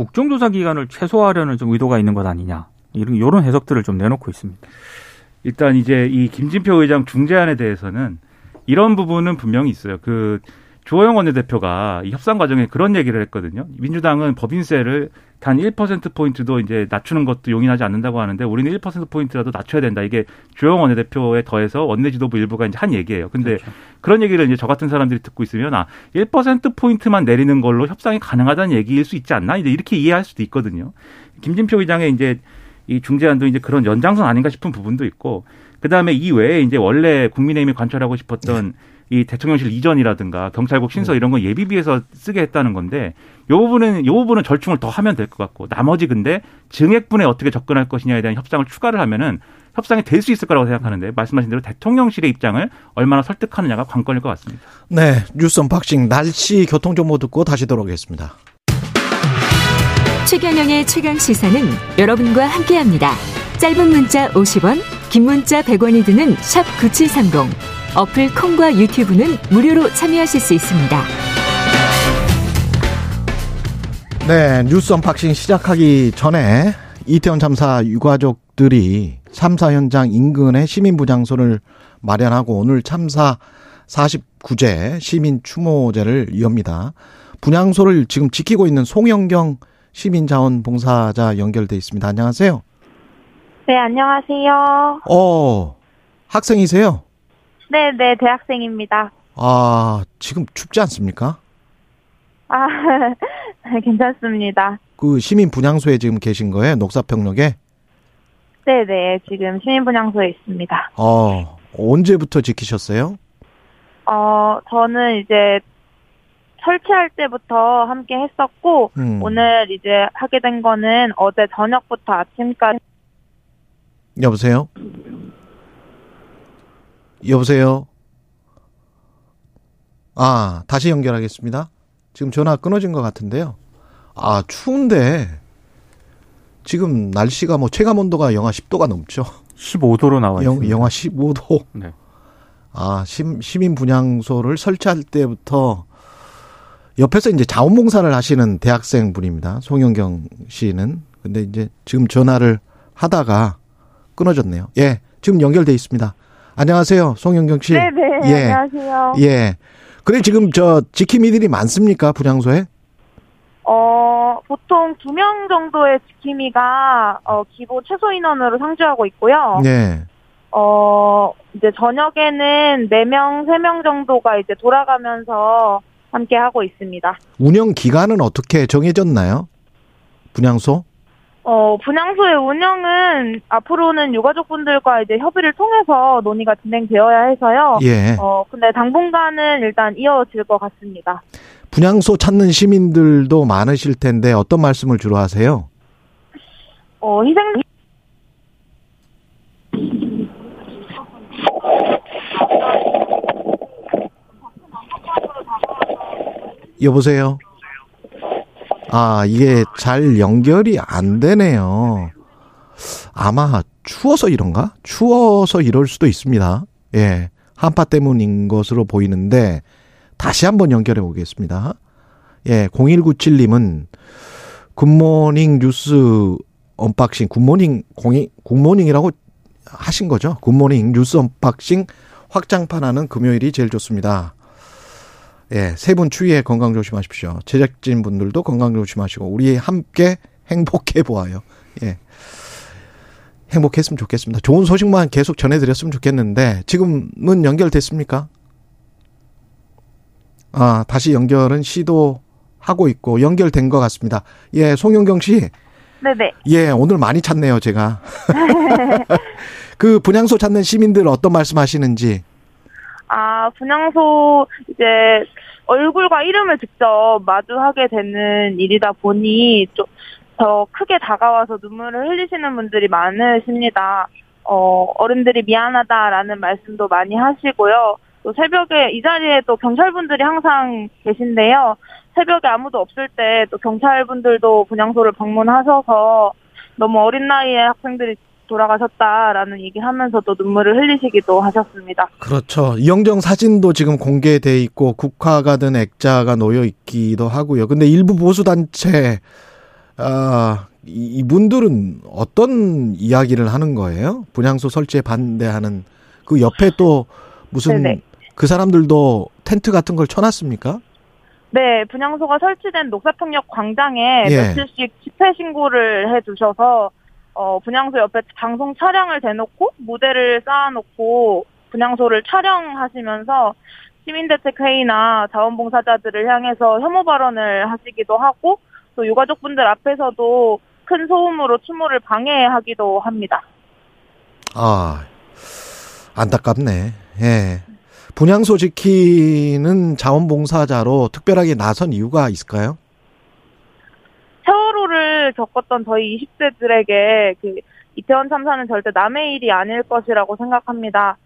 국정조사 기간을 최소화하려는 좀 의도가 있는 것 아니냐 이런 이런 해석들을 좀 내놓고 있습니다. 일단 이제 이 김진표 의장 중재안에 대해서는 이런 부분은 분명히 있어요. 그 주호영 원내대표가 이 협상 과정에 그런 얘기를 했거든요. 민주당은 법인세를 단 1%포인트도 이제 낮추는 것도 용인하지 않는다고 하는데 우리는 1%포인트라도 낮춰야 된다. 이게 주호영 원내대표에 더해서 원내 지도부 일부가 이제 한 얘기예요. 근데 그렇죠. 그런 얘기를 이제 저 같은 사람들이 듣고 있으면 아, 1%포인트만 내리는 걸로 협상이 가능하다는 얘기일 수 있지 않나? 이제 이렇게 이해할 수도 있거든요. 김진표 의장의 이제 이 중재안도 이제 그런 연장선 아닌가 싶은 부분도 있고 그다음에 이 외에 이제 원래 국민의힘이 관철하고 싶었던 이 대통령실 이전이라든가 경찰국 신설 이런 거 예비비에서 쓰게 했다는 건데 요 부분은 요 부분은 절충을 더 하면 될 것 같고 나머지 근데 증액분에 어떻게 접근할 것이냐에 대한 협상을 추가를 하면은 협상이 될 수 있을 거라고 생각하는데 말씀하신 대로 대통령실의 입장을 얼마나 설득하느냐가 관건일 것 같습니다. 네, 뉴스 unboxing 날씨 교통 정보 듣고 다시 돌아오겠습니다. 최경영의 최강 시사는 여러분과 함께합니다. 짧은 문자 50원, 긴 문자 100원이 드는 샵 9730. 어플 콩과 유튜브는 무료로 참여하실 수 있습니다. 네, 뉴스 unboxing 시작하기 전에 이태원 참사 유가족들이 참사 현장 인근에 시민분향소를 마련하고 오늘 참사 49제 시민 추모제를 엽니다. 분향소를 지금 지키고 있는 송영경 시민자원봉사자 연결돼 있습니다. 안녕하세요. 네, 안녕하세요. 어, 학생이세요? 네, 네, 대학생입니다. 아, 지금 춥지 않습니까? 아, [LAUGHS] 괜찮습니다. 그 시민 분향소에 지금 계신 거예요? 녹사평역에? 네, 네, 지금 시민 분향소에 있습니다. 어, 언제부터 지키셨어요? 어, 저는 이제 설치할 때부터 함께 했었고, 음. 오늘 이제 하게 된 거는 어제 저녁부터 아침까지 여보세요? 여보세요? 아, 다시 연결하겠습니다. 지금 전화 끊어진 것 같은데요. 아, 추운데, 지금 날씨가 뭐 체감 온도가 영하 10도가 넘죠. 15도로 나와 영, 있습니다. 영하 15도. 네. 아, 시, 시민 분향소를 설치할 때부터 옆에서 이제 자원봉사를 하시는 대학생 분입니다. 송영경 씨는. 근데 이제 지금 전화를 하다가 끊어졌네요. 예, 지금 연결돼 있습니다. 안녕하세요, 송영경 씨. 네, 네, 예, 안녕하세요. 예. 그래 지금 저 지킴이들이 많습니까 분향소에? 어, 보통 두 명 정도의 지킴이가 어, 기본 최소 인원으로 상주하고 있고요. 네. 어, 이제 저녁에는 네 명 세 명 정도가 이제 돌아가면서 함께 하고 있습니다. 운영 기간은 어떻게 정해졌나요? 분향소? 어, 분향소의 운영은 앞으로는 유가족분들과 이제 협의를 통해서 논의가 진행되어야 해서요. 예. 어, 근데 당분간은 일단 이어질 것 같습니다. 분향소 찾는 시민들도 많으실 텐데 어떤 말씀을 주로 하세요? 어, 희생, 여보세요? 아, 이게 잘 연결이 안 되네요. 아마 추워서 이런가? 추워서 이럴 수도 있습니다. 예. 한파 때문인 것으로 보이는데 다시 한번 연결해 보겠습니다. 예, 0197님은 good morning 뉴스 unboxing 굿모닝 공이 굿모닝이라고 하신 거죠? 굿모닝 뉴스 언박싱 확장판 하는 금요일이 제일 좋습니다. 예, 세 분 추위에 건강 조심하십시오. 제작진 분들도 건강 조심하시고 우리 함께 행복해 보아요. 예. 행복했으면 좋겠습니다. 좋은 소식만 계속 전해드렸으면 좋겠는데 지금은 연결됐습니까? 아, 다시 연결은 시도하고 있고 연결된 것 같습니다. 예, 송영경 씨. 네네. 예, 오늘 많이 찾네요, 제가. [LAUGHS] 그 분향소 찾는 시민들 어떤 말씀 하시는지. 아, 분향소 이제 얼굴과 이름을 직접 마주하게 되는 일이다 보니 좀 더 크게 다가와서 눈물을 흘리시는 분들이 많으십니다. 어, 어른들이 미안하다라는 말씀도 많이 하시고요. 또 새벽에 이 자리에 또 경찰분들이 항상 계신데요. 새벽에 아무도 없을 때 또 경찰분들도 분향소를 방문하셔서 너무 어린 나이에 학생들이 돌아가셨다라는 얘기하면서 또 눈물을 흘리시기도 하셨습니다. 그렇죠. 이영정 사진도 지금 공개돼 있고 국화가 든 액자가 놓여 있기도 하고요. 근데 일부 보수 단체 아 이- 이분들은 어떤 이야기를 하는 거예요? 분향소 설치에 반대하는 그 옆에 또 무슨 네네. 그 사람들도 텐트 같은 걸 쳐놨습니까? 네, 분향소가 설치된 녹사평역 광장에 예. 며칠씩 집회 신고를 해두셔서 어, 분향소 옆에 방송 차량을 대놓고 무대를 쌓아놓고 분향소를 촬영하시면서 시민대책회의나 자원봉사자들을 향해서 혐오 발언을 하시기도 하고 또 유가족분들 앞에서도 큰 소음으로 추모를 방해하기도 합니다. 아 안타깝네. 예. 분향소 지키는 자원봉사자로 특별하게 나선 이유가 있을까요? 세월호를 겪었던 저희 20대들에게 그 이태원 참사는 절대 남의 일이 아닐 것이라고 생각합니다.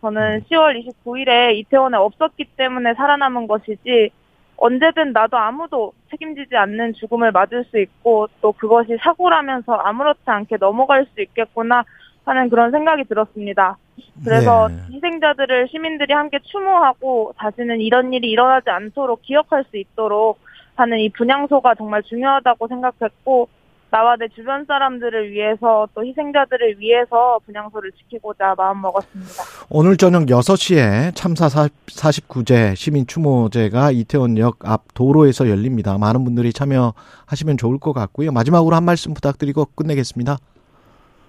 저는 10월 29일에 이태원에 없었기 때문에 살아남은 것이지 언제든 나도 아무도 책임지지 않는 죽음을 맞을 수 있고 또 그것이 사고라면서 아무렇지 않게 넘어갈 수 있겠구나 하는 그런 생각이 들었습니다. 그래서 네. 희생자들을 시민들이 함께 추모하고 다시는 이런 일이 일어나지 않도록 기억할 수 있도록 하는 이 분향소가 정말 중요하다고 생각했고 나와 내 주변 사람들을 위해서 또 희생자들을 위해서 분향소를 지키고자 마음먹었습니다. 오늘 저녁 6시에 참사 49제 시민 추모제가 이태원역 앞 도로에서 열립니다. 많은 분들이 참여하시면 좋을 것 같고요. 마지막으로 한 말씀 부탁드리고 끝내겠습니다.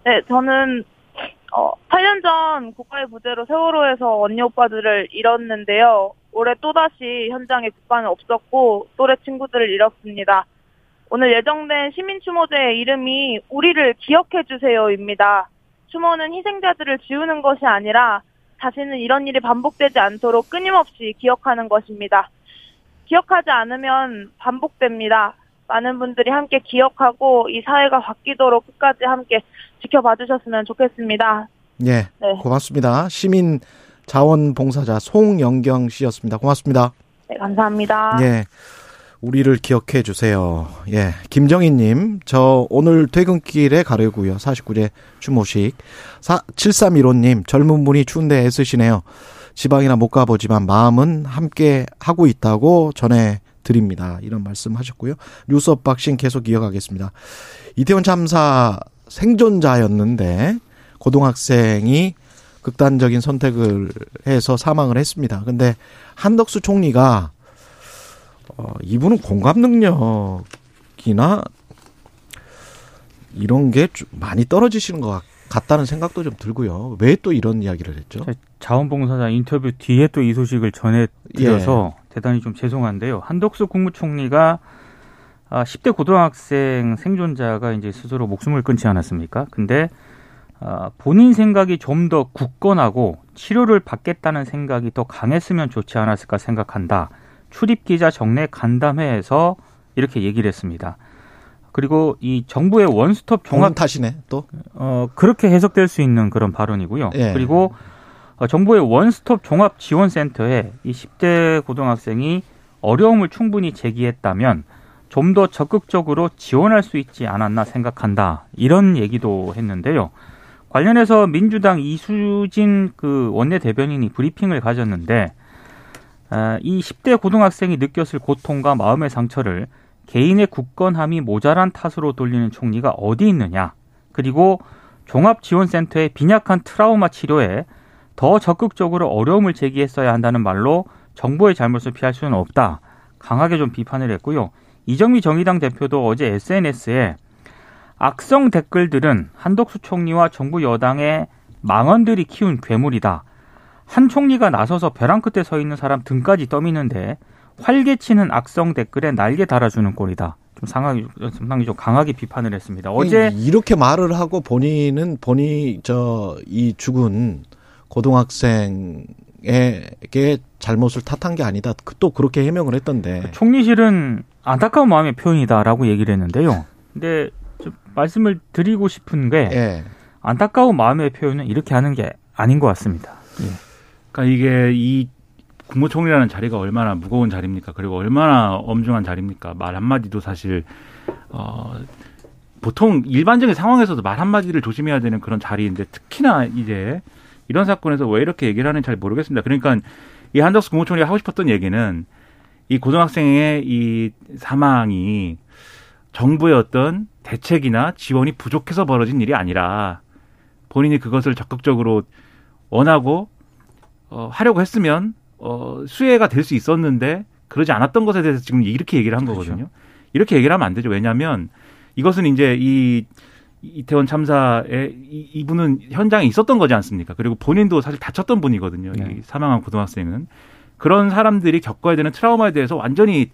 네, 저는 어, 8년 전 국가의 부재로 세월호에서 언니 오빠들을 잃었는데요. 올해 또다시 현장에 국가는 없었고 또래 친구들을 잃었습니다. 오늘 예정된 시민추모제의 이름이 우리를 기억해주세요입니다. 추모는 희생자들을 지우는 것이 아니라 다시는 이런 일이 반복되지 않도록 끊임없이 기억하는 것입니다. 기억하지 않으면 반복됩니다. 많은 분들이 함께 기억하고 이 사회가 바뀌도록 끝까지 함께 지켜봐 주셨으면 좋겠습니다. 예, 네. 고맙습니다. 시민 자원봉사자 송영경 씨였습니다. 고맙습니다. 네, 감사합니다. 예. 우리를 기억해 주세요. 예. 김정희 님, 저 오늘 퇴근길에 가려고요. 49제 추모식. 7315 님, 젊은 분이 추운데 애쓰시네요. 지방이라 못 가보지만 마음은 함께 하고 있다고 전해 드립니다. 이런 말씀 하셨고요. 뉴스 unboxing 계속 이어가겠습니다. 이태원 참사 생존자였는데 고등학생이 극단적인 선택을 해서 사망을 했습니다. 근데 한덕수 총리가 어, 이분은 공감 능력이나 이런 게좀 많이 떨어지시는 것 같- 같다는 생각도 좀 들고요. 왜 또 이런 이야기를 했죠? 자원봉사자 인터뷰 뒤에 또 이 소식을 전해드려서 대단히 좀 죄송한데요. 한덕수 국무총리가 아, 10대 고등학생 생존자가 이제 스스로 목숨을 끊지 않았습니까? 근데 아, 본인 생각이 좀 더 굳건하고 치료를 받겠다는 생각이 더 강했으면 좋지 않았을까 생각한다. 출입기자 정례 간담회에서 이렇게 얘기를 했습니다. 그리고 이 정부의 원스톱 종합 종합 탓이네 또. 어, 그렇게 해석될 수 있는 그런 발언이고요. 예. 그리고 어, 정부의 원스톱 종합 지원센터에 이 10대 고등학생이 어려움을 충분히 제기했다면 좀 더 적극적으로 지원할 수 있지 않았나 생각한다. 이런 얘기도 했는데요. 관련해서 민주당 이수진 그 원내대변인이 브리핑을 가졌는데 아, 이 10대 고등학생이 느꼈을 고통과 마음의 상처를 개인의 굳건함이 모자란 탓으로 돌리는 총리가 어디 있느냐. 그리고 종합지원센터의 빈약한 트라우마 치료에 더 적극적으로 어려움을 제기했어야 한다는 말로 정부의 잘못을 피할 수는 없다. 강하게 좀 비판을 했고요. 이정미 정의당 대표도 어제 SNS에 악성 댓글들은 한덕수 총리와 정부 여당의 망언들이 키운 괴물이다. 한 총리가 나서서 벼랑 끝에 서 있는 사람 등까지 떠미는데 활개치는 악성 댓글에 날개 달아주는 꼴이다. 좀 상당히, 상당히 좀 강하게 비판을 했습니다. 어제 이렇게 말을 하고 본인은 본이 저이 죽은 고등학생에게 잘못을 탓한 게 아니다. 그- 또 그렇게 해명을 했던데. 총리실은 안타까운 마음의 표현이다라고 얘기를 했는데요. 근데 좀 말씀을 드리고 싶은 게 예. 안타까운 마음의 표현은 이렇게 하는 게 아닌 것 같습니다. 그러니까 이게 이 국무총리라는 자리가 얼마나 무거운 자리입니까? 그리고 얼마나 엄중한 자리입니까? 말 한마디도 사실 어 보통 일반적인 상황에서도 말 한마디를 조심해야 되는 그런 자리인데 특히나 이제 이런 사건에서 왜 이렇게 얘기를 하는지 잘 모르겠습니다. 그러니까 이 한덕수 국무총리가 하고 싶었던 얘기는 이 고등학생의 이 사망이 정부의 어떤 대책이나 지원이 부족해서 벌어진 일이 아니라 본인이 그것을 적극적으로 원하고 어, 하려고 했으면 어, 수혜가 될 수 있었는데 그러지 않았던 것에 대해서 지금 이렇게 얘기를 한 그렇죠. 거거든요. 이렇게 얘기를 하면 안 되죠. 왜냐하면 이것은 이제 이 이태원 참사에 이- 이분은 현장에 있었던 거지 않습니까? 그리고 본인도 사실 다쳤던 분이거든요. 네. 이 사망한 고등학생은 그런 사람들이 겪어야 되는 트라우마에 대해서 완전히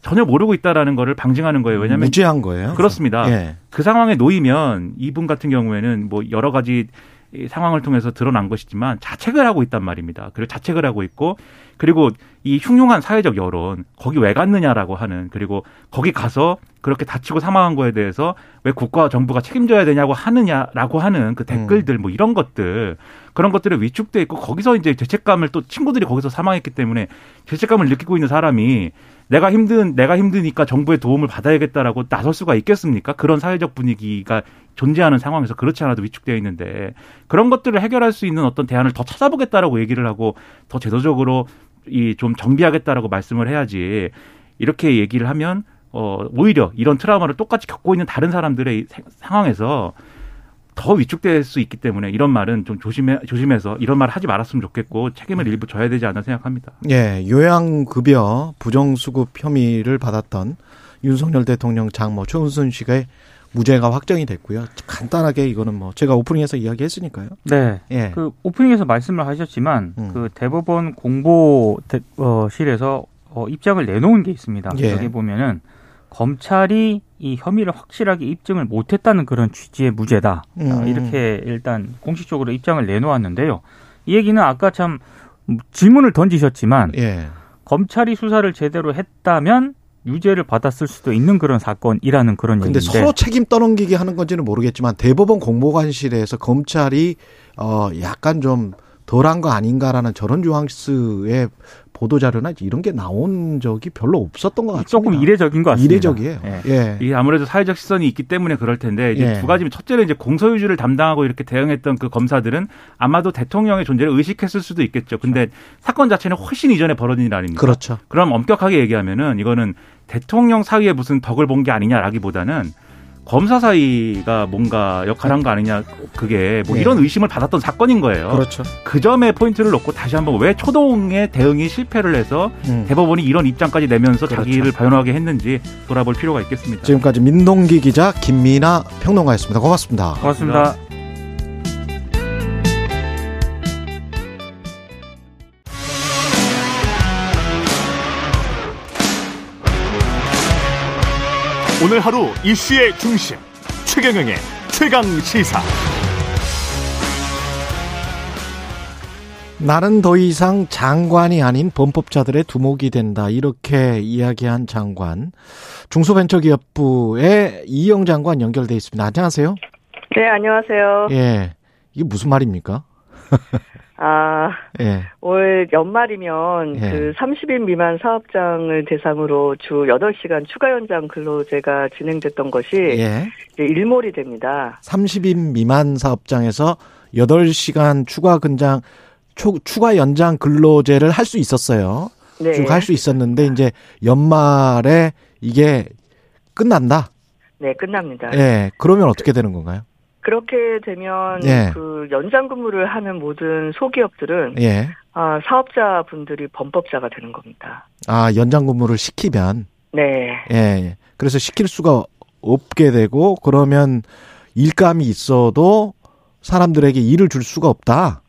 전혀 모르고 있다라는 거를 방증하는 거예요. 왜냐하면 무지한 거예요. 그렇습니다. 예. 그 상황에 놓이면 이분 같은 경우에는 뭐 여러 가지 이 상황을 통해서 드러난 것이지만 자책을 하고 있단 말입니다. 그리고 자책을 하고 있고 그리고 이 흉흉한 사회적 여론 거기 왜 갔느냐라고 하는 그리고 거기 가서 그렇게 다치고 사망한 거에 대해서 왜 국가와 정부가 책임져야 되냐고 하느냐라고 하는 그 댓글들 뭐 이런 것들 그런 것들이 위축돼 있고 거기서 이제 죄책감을 또 친구들이 거기서 사망했기 때문에 죄책감을 느끼고 있는 사람이 내가 힘든 내가 힘드니까 정부의 도움을 받아야겠다라고 나설 수가 있겠습니까? 그런 사회적 분위기가 존재하는 상황에서 그렇지 않아도 위축되어 있는데 그런 것들을 해결할 수 있는 어떤 대안을 더 찾아보겠다라고 얘기를 하고 더 제도적으로 이 좀 정비하겠다라고 말씀을 해야지 이렇게 얘기를 하면 어 오히려 이런 트라우마를 똑같이 겪고 있는 다른 사람들의 상황에서 더 위축될 수 있기 때문에 이런 말은 좀 조심해 조심해서 이런 말 하지 말았으면 좋겠고 책임을 일부 져야 되지 않나 생각합니다. 예, 요양급여 부정수급 혐의를 받았던 윤석열 대통령 장모 최은순 씨가 무죄가 확정이 됐고요. 간단하게 이거는 뭐 제가 오프닝에서 이야기했으니까요. 네. 예. 그 오프닝에서 말씀을 하셨지만 음. 그 대법원 공보실에서 어, 입장을 내놓은 게 있습니다. 예. 여기 보면은 검찰이 이 혐의를 확실하게 입증을 못했다는 그런 취지의 무죄다. 음. 아, 이렇게 일단 공식적으로 입장을 내놓았는데요. 이 얘기는 아까 참 질문을 던지셨지만 예. 검찰이 수사를 제대로 했다면 유죄를 받았을 수도 있는 그런 사건이라는 그런 근데 얘기인데 서로 책임 떠넘기기 하는 건지는 모르겠지만 대법원 공보관실에서 검찰이 어 약간 좀 덜한 거 아닌가라는 저런 뉘앙스의 보도 자료나 이런 게 나온 적이 별로 없었던 것 같습니다. 조금 이례적인 것 같습니다. 이례적이에요. 예. 예. 이게 아무래도 사회적 시선이 있기 때문에 그럴 텐데 이제 예. 두 가지면 첫째는 이제 공소유지를 담당하고 이렇게 대응했던 그 검사들은 아마도 대통령의 존재를 의식했을 수도 있겠죠. 근데 사건 자체는 훨씬 이전에 벌어진 일 아닙니까? 그렇죠. 그럼 엄격하게 얘기하면은 이거는 대통령 사이에 무슨 덕을 본 게 아니냐라기보다는 검사 사이가 뭔가 역할한 거 아니냐 그게 뭐 예. 이런 의심을 받았던 사건인 거예요. 그렇죠. 그 점에 포인트를 놓고 다시 한번 왜 초동의 대응이 실패를 해서 음. 대법원이 이런 입장까지 내면서 그렇죠. 자기를 변호하게 했는지 돌아볼 필요가 있겠습니다. 지금까지 민동기 기자 김민아 평론가였습니다. 고맙습니다. 고맙습니다. 오늘 하루 이슈의 중심 최경영의 최강 시사. 나는 더 이상 장관이 아닌 범법자들의 두목이 된다. 이렇게 이야기한 장관. 중소벤처기업부의 이영 장관 연결돼 있습니다. 안녕하세요. 네, 안녕하세요. 예. 이게 무슨 말입니까? [LAUGHS] 아, 예. 올 연말이면 예. 그 30인 미만 사업장을 대상으로 주 8시간 추가 연장 근로제가 진행됐던 것이 예. 일몰이 됩니다. 30인 미만 사업장에서 8시간 추가 근장 초- 추가 연장 근로제를 할 수 있었어요. 네. 쭉할수 있었는데 이제 연말에 이게 끝난다. 네, 끝납니다. 예. 그러면 어떻게 되는 건가요? 그렇게 되면 예. 그 연장 근무를 하는 모든 소기업들은 예. 아, 사업자분들이 범법자가 되는 겁니다. 아, 연장 근무를 시키면 네. 예. 그래서 시킬 수가 없게 되고 그러면 일감이 있어도 사람들에게 일을 줄 수가 없다.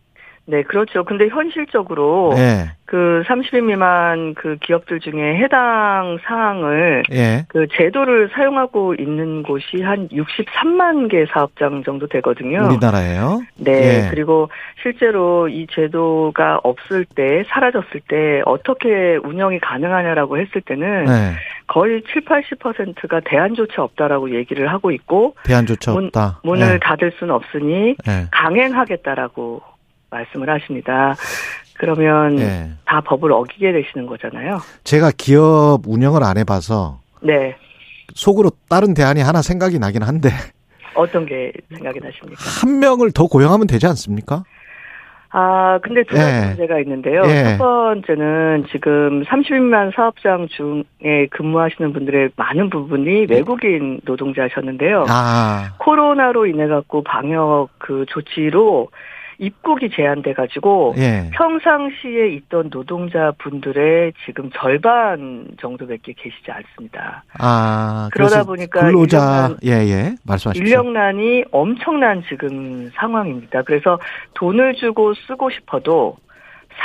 네, 그렇죠. 근데 현실적으로 예. 그 30인 미만 그 기업들 중에 해당 사항을 예. 그 제도를 사용하고 있는 곳이 한 63만 개 사업장 정도 되거든요. 우리나라에요. 네. 예. 그리고 실제로 이 제도가 없을 때, 사라졌을 때 어떻게 운영이 가능하냐라고 했을 때는 네. 거의 7, 80%가 대안조차 없다라고 얘기를 하고 있고 대안조차 문- 없다. 문을 예. 닫을 수는 없으니 예. 강행하겠다라고 말씀을 하십니다. 그러면 예. 다 법을 어기게 되시는 거잖아요. 제가 기업 운영을 안 해봐서 네. 속으로 다른 대안이 하나 생각이 나긴 한데 어떤 게 생각이 나십니까? 한 명을 더 고용하면 되지 않습니까? 아, 근데 두 가지 예. 문제가 있는데요. 예. 첫 번째는 지금 30만 사업장 중에 근무하시는 분들의 많은 부분이 외국인 노동자셨는데요. 네. 아, 코로나로 인해 갖고 방역 그 조치로 입국이 제한돼 가지고 예. 평상시에 있던 노동자 분들의 지금 절반 정도밖에 계시지 않습니다. 아, 그러다 보니까 근로자, 인력난- 예, 예. 말씀하십시오. 인력난이 엄청난 지금 상황입니다. 그래서 돈을 주고 쓰고 싶어도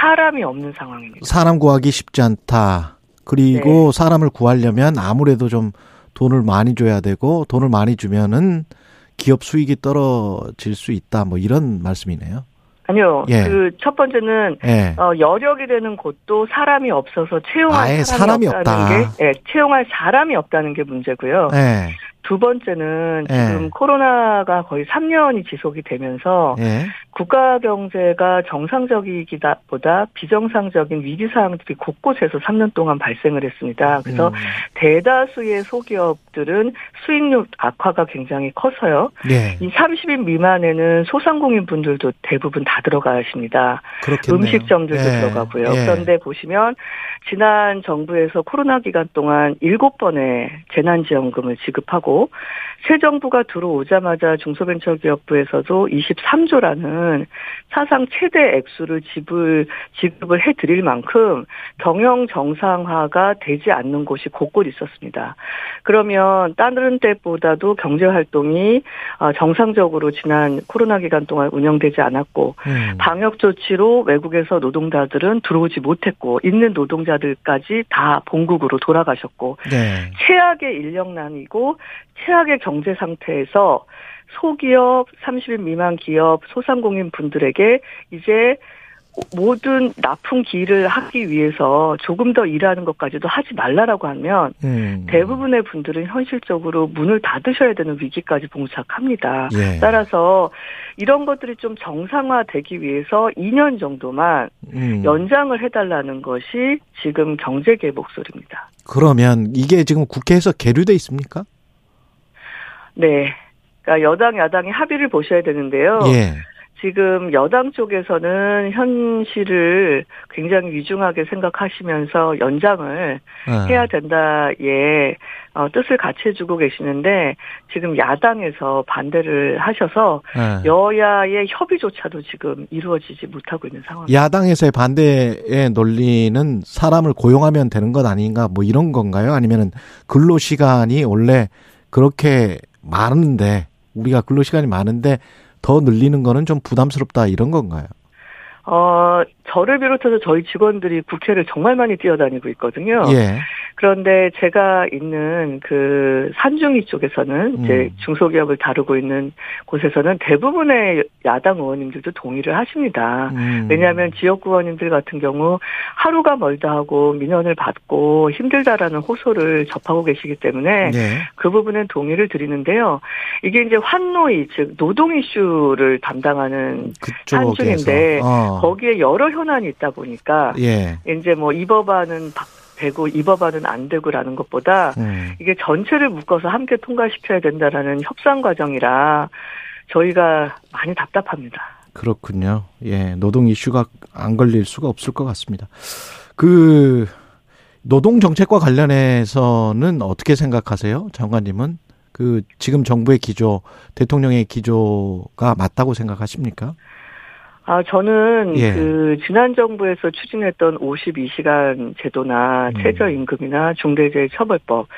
사람이 없는 상황입니다. 사람 구하기 쉽지 않다. 그리고 사람을 구하려면 아무래도 좀 돈을 많이 줘야 되고 돈을 많이 주면은 기업 수익이 떨어질 수 있다. 뭐 이런 말씀이네요. 아니요. 예. 그첫 번째는 예. 어, 여력이 되는 곳도 사람이 없어서 채용할 사람이, 사람이 없다는 없다. 게, 예, 채용할 사람이 없다는 게 문제고요. 예. 두 번째는 예. 지금 코로나가 거의 3년이 지속이 되면서 예. 국가 경제가 정상적이기다 보다 비정상적인 위기 사항들이 곳곳에서 3년 동안 발생을 했습니다. 그래서 음. 대다수의 소기업들은 수익률 악화가 굉장히 커서요. 예. 이 30인 미만에는 소상공인 분들도 대부분 다 들어가십니다. 그렇겠네요. 음식점들도 예. 들어가고요. 예. 그런데 보시면 지난 정부에서 코로나 기간 동안 7번의 재난지원금을 지급하고 새 정부가 들어오자마자 중소벤처기업부에서도 23조라는 사상 최대 액수를 지불, 지급을 해드릴 만큼 경영 정상화가 되지 않는 곳이 곳곳 있었습니다. 그러면 다른 때보다도 경제 활동이 어, 정상적으로 지난 코로나 기간 동안 운영되지 않았고 음. 방역 조치로 외국에서 노동자들은 들어오지 못했고 있는 노동자들까지 다 본국으로 돌아가셨고 네. 최악의 인력난이고 최악의 경제 상태에서 소기업, 30인 미만 기업, 소상공인 분들에게 이제 모든 납품 기일을 하기 위해서 조금 더 일하는 것까지도 하지 말라라고 하면 음. 대부분의 분들은 현실적으로 문을 닫으셔야 되는 위기까지 봉착합니다. 예. 따라서 이런 것들이 좀 정상화되기 위해서 2년 정도만 음. 연장을 해달라는 것이 지금 경제계 목소리입니다. 그러면 이게 지금 국회에서 계류돼 있습니까? 네. 그러니까 여당, 야당이 합의를 보셔야 되는데요. 예. 지금 여당 쪽에서는 현실을 굉장히 위중하게 생각하시면서 연장을 어. 해야 된다, 예, 어, 뜻을 같이 해주고 계시는데, 지금 야당에서 반대를 하셔서, 예. 여야의 협의조차도 지금 이루어지지 못하고 있는 상황입니다. 야당에서의 반대의 논리는 사람을 고용하면 되는 것 아닌가 뭐 이런 건가요? 아니면은 근로 시간이 원래 그렇게 많은데 우리가 근로 시간이 많은데 더 늘리는 거는 좀 부담스럽다 이런 건가요? 어, 저를 비롯해서 저희 직원들이 국회를 정말 많이 뛰어다니고 있거든요. 예. 그런데 제가 있는 그 산중이 쪽에서는 이제 음. 중소기업을 다루고 있는 곳에서는 대부분의 야당 의원님들도 동의를 하십니다. 음. 왜냐하면 지역구 의원님들 같은 경우 하루가 멀다 하고 민원을 받고 힘들다라는 호소를 접하고 계시기 때문에 예. 그 부분은 동의를 드리는데요. 이게 이제 환노이 즉 노동 이슈를 담당하는 한중인데 어. 거기에 여러 현안이 있다 보니까 예. 이제 뭐 이 법안은 바- 되고 이 법안은 안 되고라는 것보다 음. 이게 전체를 묶어서 함께 통과시켜야 된다라는 협상 과정이라 저희가 많이 답답합니다. 그렇군요. 예, 노동 이슈가 안 걸릴 수가 없을 것 같습니다. 그 노동 정책과 관련해서는 어떻게 생각하세요, 장관님은? 그 지금 정부의 기조, 대통령의 기조가 맞다고 생각하십니까? 아, 저는 예. 그 지난 정부에서 추진했던 52시간 제도나 음. 최저임금이나 중대재해처벌법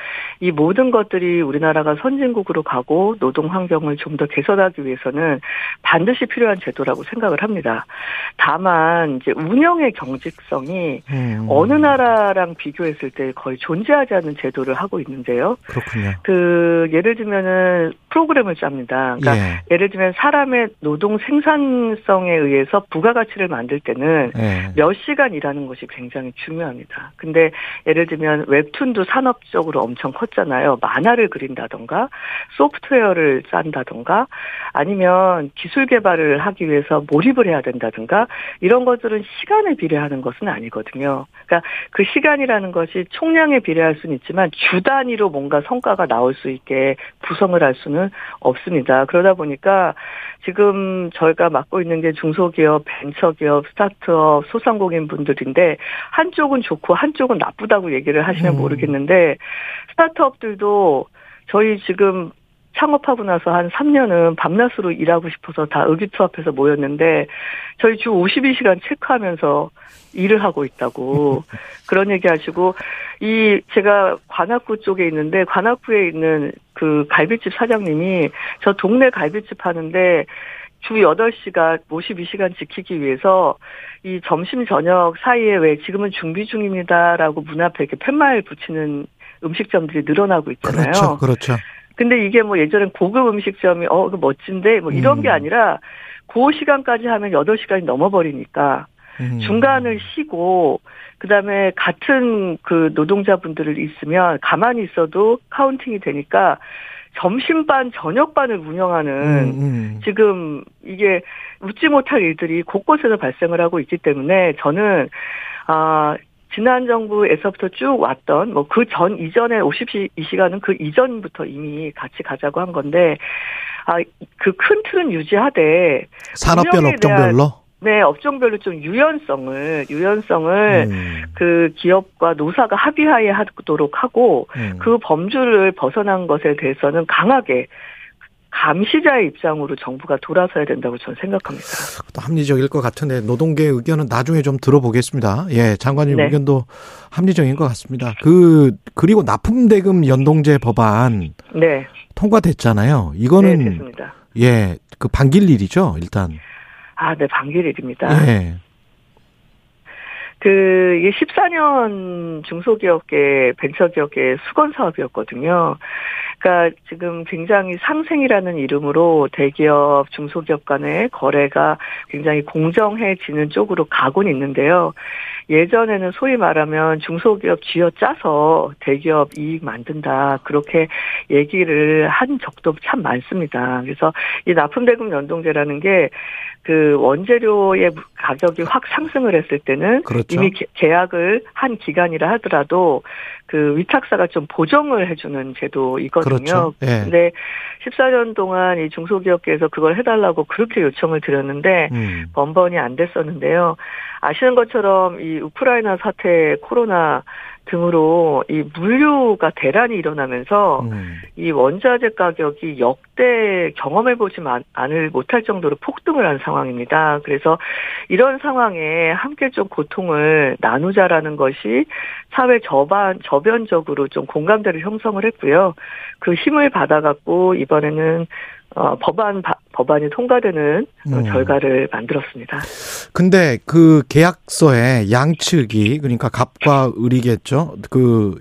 이 모든 것들이 우리나라가 선진국으로 가고 노동 환경을 좀 더 개선하기 위해서는 반드시 필요한 제도라고 생각을 합니다. 다만 이제 운영의 경직성이 음, 어느 나라랑 비교했을 때 거의 존재하지 않는 제도를 하고 있는데요. 그렇군요. 그 예를 들면은 프로그램을 짭니다. 그러니까 예, 예를 들면 사람의 노동 생산성에 의해 서 부가가치를 만들 때는 예. 몇 시간 일하는 것이 굉장히 중요합니다. 근데 예를 들면 웹툰도 산업적으로 엄청 컸잖아요. 만화를 그린다던가 소프트웨어를 짠다던가 아니면 기술 개발을 하기 위해서 몰입을 해야 된다든가 이런 것들은 시간에 비례하는 것은 아니거든요. 그러니까 그 시간이라는 것이 총량에 비례할 수는 있지만 주 단위로 뭔가 성과가 나올 수 있게 구성을 할 수는 없습니다. 그러다 보니까 지금 저희가 맡고 있는 게 중소 기업, 벤처기업, 스타트업, 소상공인 분들인데 한쪽은 좋고 한쪽은 나쁘다고 얘기를 하시면 음. 모르겠는데 스타트업들도 저희 지금 창업하고 나서 한 3년은 밤낮으로 일하고 싶어서 다 의기투합해서 모였는데 저희 주 52시간 체크하면서 일을 하고 있다고 [LAUGHS] 그런 얘기 하시고 이 제가 관악구 쪽에 있는데 관악구에 있는 그 갈비집 사장님이 저 동네 갈비집 하는데 주 8시간 52시간 지키기 위해서 이 점심 저녁 사이에 왜 지금은 준비 중입니다라고 문 앞에 이렇게 팻말 붙이는 음식점들이 늘어나고 있잖아요. 그렇죠, 그렇죠. 근데 이게 뭐 예전엔 고급 음식점이 어, 그 멋진데 뭐 이런 음. 게 아니라 그 시간까지 하면 8시간이 넘어버리니까 음. 중간을 쉬고 그다음에 같은 그 노동자분들을 있으면 가만히 있어도 카운팅이 되니까 점심반 저녁반을 운영하는 음, 음. 지금 이게 웃지 못할 일들이 곳곳에서 발생을 하고 있기 때문에 저는 아 지난 정부에서부터 쭉 왔던 뭐 그 전 이전에 50시 이 시간은 그 이전부터 이미 같이 가자고 한 건데 아 그 큰 틀은 유지하되 산업별 업종별로 네 업종별로 좀 유연성을 유연성을 음, 그 기업과 노사가 합의하에 하도록 하고 음. 그 범주를 벗어난 것에 대해서는 강하게 감시자의 입장으로 정부가 돌아서야 된다고 저는 생각합니다. 또 합리적일 것 같은데 노동계 의견은 나중에 좀 들어보겠습니다. 예, 장관님 네. 의견도 합리적인 것 같습니다. 그 그리고 납품 대금 연동제 법안 네, 통과됐잖아요. 네 이거는 됐습니다. 예, 그 반길 일이죠, 일단. 아, 네 반길일입니다. 예. 그 이게 14년 중소기업계 벤처기업계 수건 사업이었거든요. 그러니까 지금 굉장히 상생이라는 이름으로 대기업 중소기업 간의 거래가 굉장히 공정해지는 쪽으로 가곤 있는데요. 예전에는 소위 말하면 중소기업 쥐어 짜서 대기업 이익 만든다 그렇게 얘기를 한 적도 참 많습니다. 그래서 이 납품대금 연동제라는 게 그 원재료의 가격이 확 상승을 했을 때는 그렇죠. 이미 계- 계약을 한 기간이라 하더라도 그 위탁사가 좀 보정을 해주는 제도이거든요. 그렇죠. 예. 근데 14년 동안 이 중소기업계에서 그걸 해달라고 그렇게 요청을 드렸는데 음. 번번이 안 됐었는데요. 아시는 것처럼 이 우크라이나 사태, 코로나 등으로 이 물류가 대란이 일어나면서 음. 이 원자재 가격이 역대 경험해 보지 만- 않을 못할 정도로 폭등을 한 상황입니다. 그래서 이런 상황에 함께 좀 고통을 나누자라는 것이 사회 저반, 저변적으로 좀 공감대를 형성을 했고요. 그 힘을 받아갖고 이번에는 어, 법안, 바- 법안이 통과되는 어, 음. 결과를 만들었습니다. 근데 그 계약서에 양측이 그러니까 갑과 을이겠죠. 그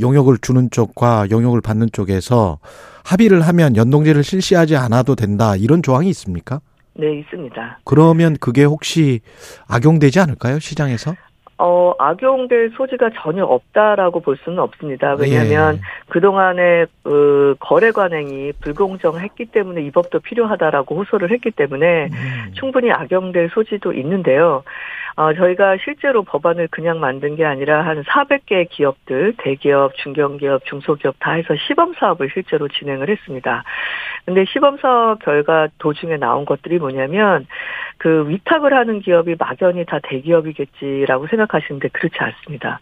용역을 주는 쪽과 용역을 받는 쪽에서 합의를 하면 연동제를 실시하지 않아도 된다 이런 조항이 있습니까? 네, 있습니다. 그러면 그게 혹시 악용되지 않을까요 시장에서? 어, 악용될 소지가 전혀 없다라고 볼 수는 없습니다. 왜냐하면 예. 그동안에 그 거래 관행이 불공정했기 때문에 이 법도 필요하다라고 호소를 했기 때문에 음. 충분히 악용될 소지도 있는데요. 어, 저희가 실제로 법안을 그냥 만든 게 아니라 한 400개 기업들, 대기업, 중견기업, 중소기업 다 해서 시범 사업을 실제로 진행을 했습니다. 근데 시범 사업 결과 도중에 나온 것들이 뭐냐면 그 위탁을 하는 기업이 막연히 다 대기업이겠지라고 생각하시는데 그렇지 않습니다.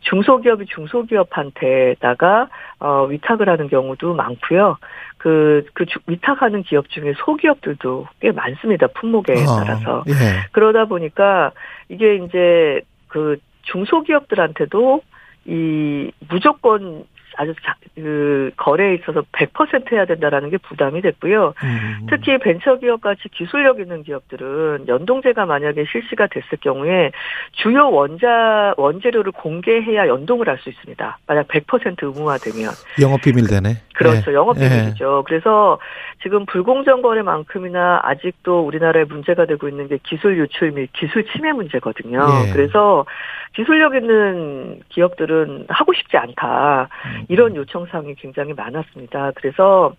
중소기업이 중소기업한테다가 어, 위탁을 하는 경우도 많고요. 그, 그 주- 위탁하는 기업 중에 소기업들도 꽤 많습니다. 품목에 어, 따라서. 예. 그러다 보니까 이게 이제 그 중소기업들한테도 이 무조건 아주 자, 그 거래에 있어서 100% 해야 된다라는 게 부담이 됐고요. 음. 특히 벤처기업 같이 기술력 있는 기업들은 연동제가 만약에 실시가 됐을 경우에 주요 원자 원재료를 공개해야 연동을 할 수 있습니다. 만약 100% 의무화되면 영업 비밀 되네. 그렇죠. 예. 영업 예. 비밀이죠. 그래서 지금 불공정 거래만큼이나 아직도 우리나라에 문제가 되고 있는 게 기술 유출 및 기술 침해 문제거든요. 예. 그래서 기술력 있는 기업들은 하고 싶지 않다. 음. 이런 요청 사항이 굉장히 많았습니다. 그래서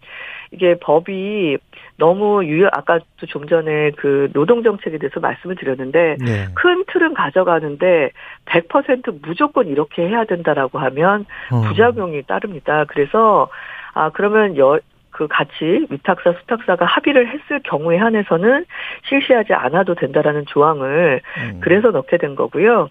이게 법이 너무 유연 아까도 좀 전에 그 노동 정책에 대해서 말씀을 드렸는데 예. 큰 틀은 가져가는데 100% 무조건 이렇게 해야 된다라고 하면 어. 부작용이 따릅니다. 그래서 아 그러면 여, 그 같이 위탁사 수탁사가 합의를 했을 경우에 한해서는 실시하지 않아도 된다라는 조항을 음. 그래서 넣게 된 거고요.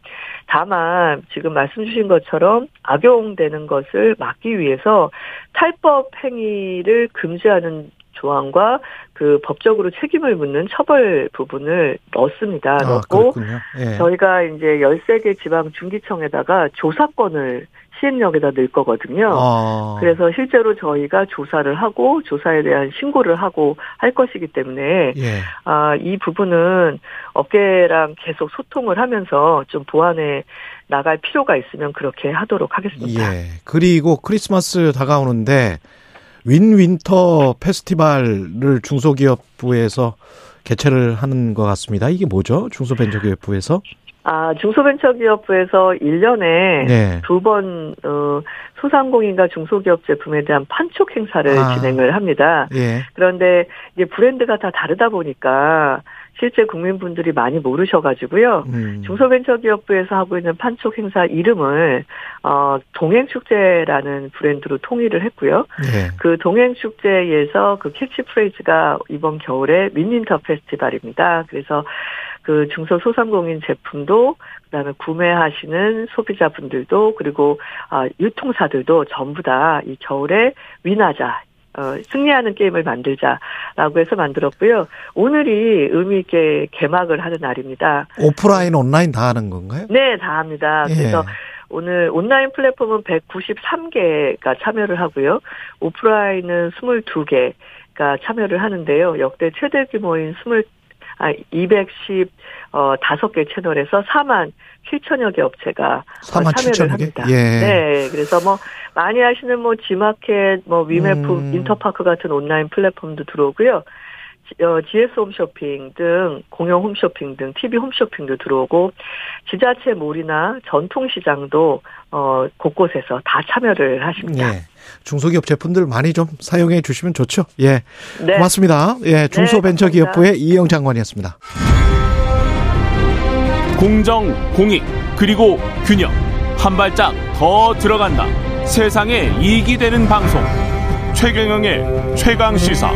다만 지금 말씀 주신 것처럼 악용되는 것을 막기 위해서 탈법 행위를 금지하는 조항과 그 법적으로 책임을 묻는 처벌 부분을 넣었습니다. 아, 넣고 그렇군요. 예. 저희가 이제 13개 지방 중기청에다가 조사권을 시행령에다 넣을 거거든요. 어. 그래서 실제로 저희가 조사를 하고 조사에 대한 신고를 하고 할 것이기 때문에 예. 아, 이 부분은 업계랑 계속 소통을 하면서 좀 보완해 나갈 필요가 있으면 그렇게 하도록 하겠습니다. 예. 그리고 크리스마스 다가오는데 윈윈터 페스티벌을 중소기업부에서 개최를 하는 것 같습니다. 이게 뭐죠? 중소벤처기업부에서? 아, 중소벤처기업부에서 1년에 네. 두 번, 어, 소상공인과 중소기업 제품에 대한 판촉 행사를 아. 진행을 합니다. 예. 그런데 이제 브랜드가 다 다르다 보니까 실제 국민분들이 많이 모르셔가지고요. 음. 중소벤처기업부에서 하고 있는 판촉 행사 이름을 어 동행축제라는 브랜드로 통일을 했고요. 예. 그 동행축제에서 그 캐치프레이즈가 이번 겨울에 Win-Winter 페스티벌입니다. 그래서 그 중소 소상공인 제품도 그다음에 구매하시는 소비자분들도 그리고 아 유통사들도 전부 다 이 겨울에 윈하자 어, 승리하는 게임을 만들자라고 해서 만들었고요. 오늘이 의미 있게 개막을 하는 날입니다. 오프라인, 온라인 다 하는 건가요? 네, 다 합니다. 예. 그래서 오늘 온라인 플랫폼은 193개가 참여를 하고요. 오프라인은 22개가 참여를 하는데요. 역대 최대 규모인 20, 아, 210, 어, 5개 채널에서 4만 7천여 개 업체가 4만 어, 참여를 7천 개? 합니다. 예. 네, 그래서 뭐 많이 하시는 뭐 지마켓, 뭐 위메프, 음. 인터파크 같은 온라인 플랫폼도 들어오고요. 지- 어, GS 홈쇼핑 등 공영 홈쇼핑 등 TV 홈쇼핑도 들어오고 지자체 몰이나 전통시장도 어, 곳곳에서 다 참여를 하십니다. 예. 중소기업 제품들 많이 좀 사용해 주시면 좋죠. 예. 네. 고맙습니다. 예. 중소벤처기업부의 이영 장관이었습니다. 공정, 공익, 그리고 균형. 한 발짝 더 들어간다. 세상에 이익이 되는 방송. 최경영의 최강 시사.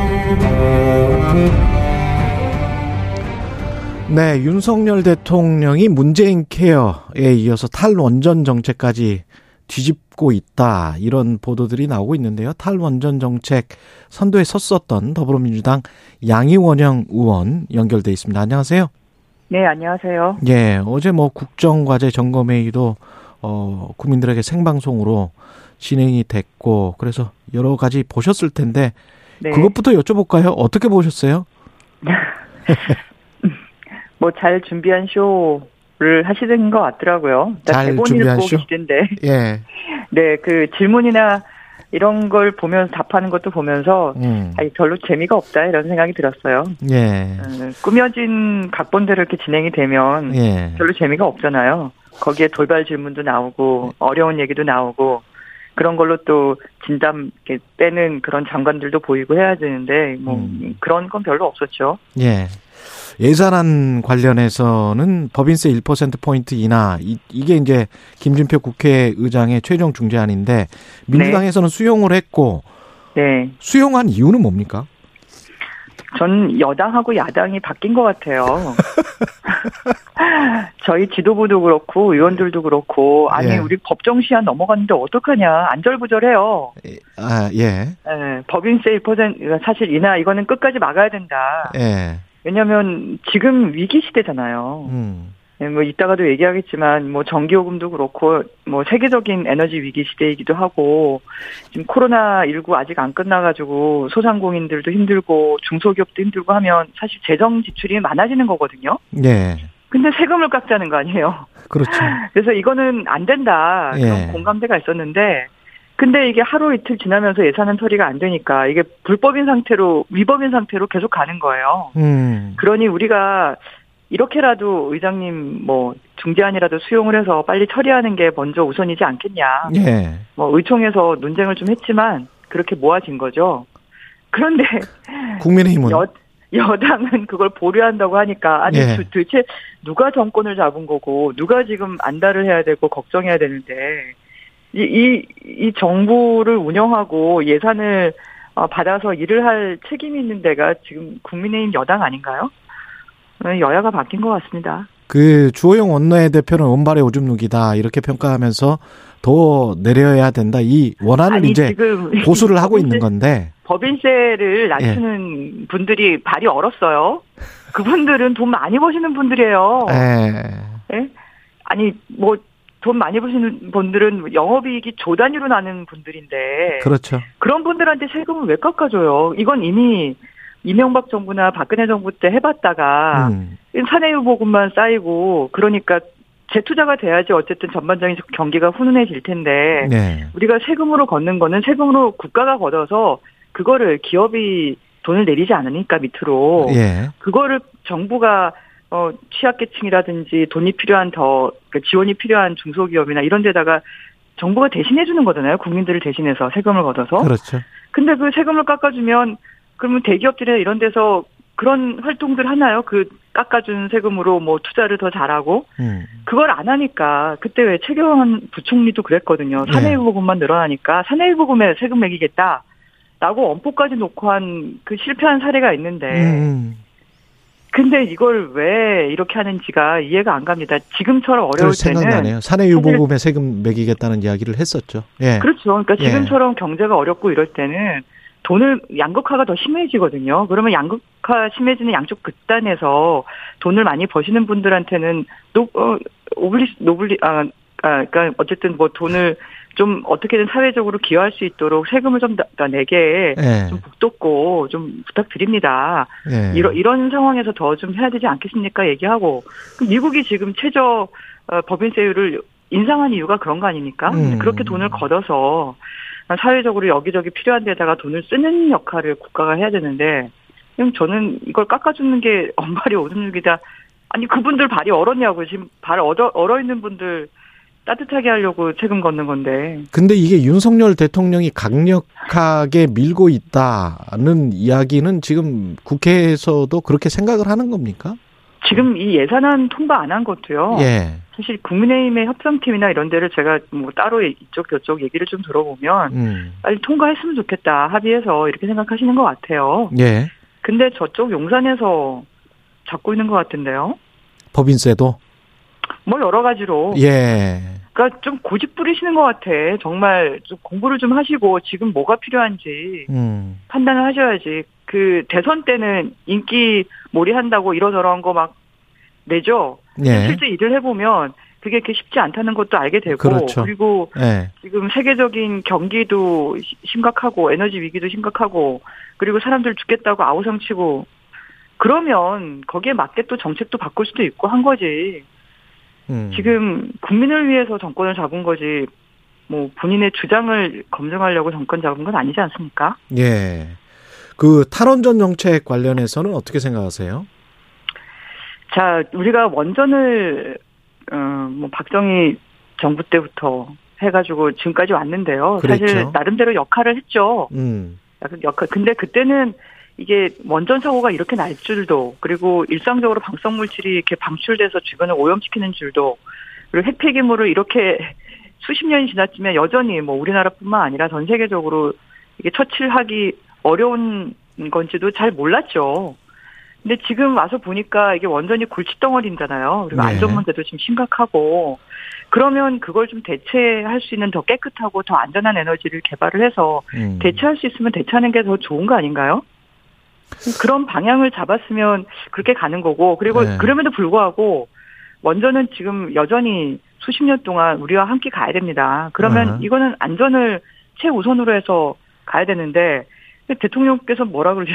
네, 윤석열 대통령이 문재인 케어에 이어서 탈원전 정책까지 뒤집고 있다. 이런 보도들이 나오고 있는데요. 탈원전 정책 선도에 섰었던 더불어민주당 양이원영 의원 연결돼 있습니다. 안녕하세요. 네, 안녕하세요. 예, 어제 뭐 국정과제 점검회의도 어, 국민들에게 생방송으로 진행이 됐고 그래서 여러 가지 보셨을 텐데 네. 그것부터 여쭤볼까요? 어떻게 보셨어요? [LAUGHS] 뭐 잘 준비한 쇼를 하시는 것 같더라고요. 잘 대본 준비한 읽고 쇼? 계시던데. [LAUGHS] 예, 네, 그 질문이나 이런 걸 보면서 답하는 것도 보면서 음, 아니 별로 재미가 없다 이런 생각이 들었어요. 예, 음, 꾸며진 각본대로 이렇게 진행이 되면 예, 별로 재미가 없잖아요. 거기에 돌발 질문도 나오고 어려운 얘기도 나오고 그런 걸로 또 진담 이렇게 빼는 그런 장관들도 보이고 해야 되는데 뭐 음. 그런 건 별로 없었죠. 예. 예산안 관련해서는 법인세 1%포인트 인하, 이, 이게 이제 김준표 국회의장의 최종 중재안인데, 민주당에서는 수용을 했고, 네. 수용한 이유는 뭡니까? 전 여당하고 야당이 바뀐 것 같아요. [LAUGHS] 저희 지도부도 그렇고 의원들도 그렇고 아니 예. 우리 법정 시한 넘어갔는데 어떡하냐 안절부절해요. 아, 예, 예, 법인세 1% 사실 이나 이거는 끝까지 막아야 된다. 예, 왜냐하면 지금 위기 시대잖아요. 음, 예, 뭐 이따가도 얘기하겠지만 뭐 전기요금도 그렇고 뭐 세계적인 에너지 위기 시대이기도 하고 지금 코로나 19 아직 안 끝나가지고 소상공인들도 힘들고 중소기업도 힘들고 하면 사실 재정 지출이 많아지는 거거든요. 예, 근데 세금을 깎자는 거 아니에요. 그렇죠. [LAUGHS] 그래서 이거는 안 된다 그런 예. 공감대가 있었는데 근데 이게 하루 이틀 지나면서 예산은 처리가 안 되니까 이게 불법인 상태로 위법인 상태로 계속 가는 거예요. 음, 그러니 우리가 이렇게라도 의장님 뭐 중재안이라도 수용을 해서 빨리 처리하는 게 먼저 우선이지 않겠냐. 예, 뭐 의총에서 논쟁을 좀 했지만 그렇게 모아진 거죠. 그런데 국민의힘은, 여, 여당은 그걸 보류한다고 하니까 아니 예. 도- 도대체 누가 정권을 잡은 거고 누가 지금 안달을 해야 되고 걱정해야 되는데 이 이 이 정부를 운영하고 예산을 어, 받아서 일을 할 책임이 있는 데가 지금 국민의힘 여당 아닌가요? 어, 여야가 바뀐 것 같습니다. 그 주호영 원내대표는 원발의 오줌 누기다, 이렇게 평가하면서 더 내려야 된다, 이 원안을 아니 이제 [LAUGHS] 고수를 하고 법인세- 있는 건데, 법인세를 낮추는 분들이 발이 얼었어요. 그분들은 돈 많이 버시는 분들이에요. 예, 예? 아니 뭐 돈 많이 버시는 분들은 영업이익이 조 단위로 나는 분들인데 그렇죠. 그런 분들한테 세금을 왜 깎아줘요? 이건 이미 이명박 정부나 박근혜 정부 때 해봤다가 음, 사내유 보금만 쌓이고 그러니까 재투자가 돼야지 어쨌든 전반적인 경기가 훈훈해질 텐데 네, 우리가 세금으로 걷는 거는 세금으로 국가가 걷어서 그거를 기업이 돈을 내리지 않으니까 밑으로 예. 그거를 정부가 어 취약계층이라든지 돈이 필요한 더 그러니까 지원이 필요한 중소기업이나 이런 데다가 정부가 대신해 주는 거잖아요. 국민들을 대신해서 세금을 걷어서. 그렇죠. 근데 그 세금을 깎아주면 그러면 대기업들이나 이런 데서 그런 활동들 하나요? 그 깎아준 세금으로 뭐 투자를 더 잘하고 음. 그걸 안 하니까 그때 왜 최경환 부총리도 그랬거든요. 네. 사내일 부분만 늘어나니까 사내일 부분에 세금 매기겠다. 라고 엄포까지 놓고 한 그 실패한 사례가 있는데 음. 근데 이걸 왜 이렇게 하는지가 이해가 안 갑니다. 지금처럼 어려울 그 때는 생각나네요. 사내 유보금에 세금 매기겠다는 이야기를 했었죠. 예. 그렇죠. 그러니까 예. 지금처럼 경제가 어렵고 이럴 때는 돈을 양극화가 더 심해지거든요. 그러면 양극화 심해지는 양쪽 극단에서 돈을 많이 버시는 분들한테는 노 어, 오블리 노블리 아, 아 그러니까 어쨌든 뭐 돈을 좀 어떻게든 사회적으로 기여할 수 있도록 세금을 좀 더 내게 예. 좀 북돋고 좀 부탁드립니다. 예. 이런 이런 상황에서 더 좀 해야 되지 않겠습니까? 얘기하고 미국이 지금 최저 어, 법인세율을 인상한 이유가 그런 거 아닙니까? 음. 그렇게 돈을 걷어서 사회적으로 여기저기 필요한 데다가 돈을 쓰는 역할을 국가가 해야 되는데 그럼 저는 이걸 깎아주는 게 [LAUGHS] 엄발이 오줌육이다. 아니 그분들 발이 얼었냐고 지금 발 얼어, 얼어 있는 분들 따뜻하게 하려고 세금 걷는 건데 근데 이게 윤석열 대통령이 강력하게 밀고 있다는 이야기는 지금 국회에서도 그렇게 생각을 하는 겁니까? 지금 이 예산안 통과 안 한 것도요. 예. 사실 국민의힘의 협상팀이나 이런 데를 제가 뭐 따로 이쪽 저쪽 얘기를 좀 들어보면 음. 빨리 통과했으면 좋겠다 합의해서 이렇게 생각하시는 것 같아요. 예. 근데 저쪽 용산에서 잡고 있는 것 같은데요. 법인세도 뭐 여러 가지로. 예. 그러니까 좀 고집 부리시는 것 같아. 정말 좀 공부를 좀 하시고 지금 뭐가 필요한지 음. 판단을 하셔야지. 그 대선 때는 인기 몰이한다고 이러저러한 거막 내죠. 예. 실제 일을 해보면 그게 그렇게 쉽지 않다는 것도 알게 되고 그렇죠. 그리고 예. 지금 세계적인 경기도 시- 심각하고 에너지 위기도 심각하고 그리고 사람들 죽겠다고 아우성치고 그러면 거기에 맞게 또 정책도 바꿀 수도 있고 한 거지. 음. 지금 국민을 위해서 정권을 잡은 거지. 뭐 본인의 주장을 검증하려고 정권 잡은 건 아니지 않습니까? 예. 그 탈원전 정책 관련해서는 어떻게 생각하세요? 자, 우리가 원전을 어 뭐 박정희 정부 때부터 해가지고 지금까지 왔는데요. 사실 그랬죠. 나름대로 역할을 했죠. 음. 역할. 근데 그때는 이게 원전 사고가 이렇게 날 줄도 그리고 일상적으로 방사성 물질이 이렇게 방출돼서 주변을 오염시키는 줄도 그리고 핵폐기물을 이렇게 수십 년이 지났지만 여전히 뭐 우리나라뿐만 아니라 전 세계적으로 이게 처치하기 어려운 건지도 잘 몰랐죠. 근데 지금 와서 보니까 이게 완전히 골칫덩어리잖아요. 그리고 네. 안전 문제도 지금 심각하고 그러면 그걸 좀 대체할 수 있는 더 깨끗하고 더 안전한 에너지를 개발을 해서 음. 대체할 수 있으면 대체하는 게 더 좋은 거 아닌가요? 그런 방향을 잡았으면 그렇게 가는 거고 그리고 네. 그럼에도 불구하고 원전은 지금 여전히 수십 년 동안 우리와 함께 가야 됩니다. 그러면 어. 이거는 안전을 최우선으로 해서 가야 되는데 대통령께서 뭐라 그러죠?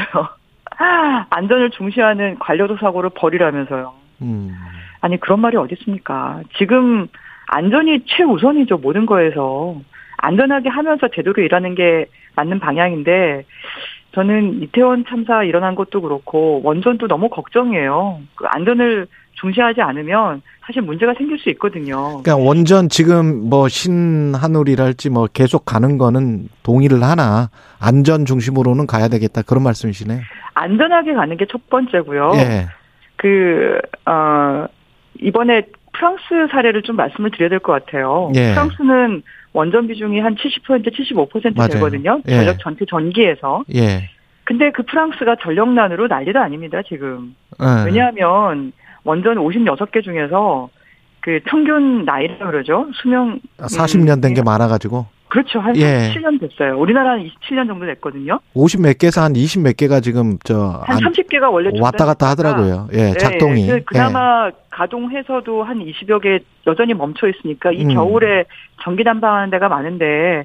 안전을 중시하는 관료도 사고를 버리라면서요. 음. 아니 그런 말이 어디 있습니까? 지금 안전이 최우선이죠 모든 거에서 안전하게 하면서 제대로 일하는 게 맞는 방향인데 저는 이태원 참사 일어난 것도 그렇고 원전도 너무 걱정이에요. 그 안전을 중시하지 않으면 사실 문제가 생길 수 있거든요. 그러니까 원전 지금 뭐 신한울이랄지 뭐 계속 가는 거는 동의를 하나 안전 중심으로는 가야 되겠다 그런 말씀이시네. 안전하게 가는 게 첫 번째고요. 예. 그, 어, 이번에 프랑스 사례를 좀 말씀을 드려야 될 것 같아요. 예. 프랑스는 원전 비중이 한 70% 75% 맞아요. 되거든요. 예. 전력 전체 전기에서. 예. 근데 그 프랑스가 전력난으로 난리도 아닙니다, 지금. 예. 왜냐하면 원전 56개 중에서 그 평균 나이라 그러죠. 수명. 40년 된게 음, 많아 가지고 그렇죠. 한 예. 17년 됐어요. 우리나라는 27년 정도 됐거든요. 50 몇 개에서 한 20 몇 개가 지금 저한 안- 30개가 원래 왔다 갔다 하더라고요. 예, 작동이. 그, 그나마 가동해서도 한 20여 개 여전히 멈춰 있으니까 이 음. 겨울에 전기 난방하는 데가 많은데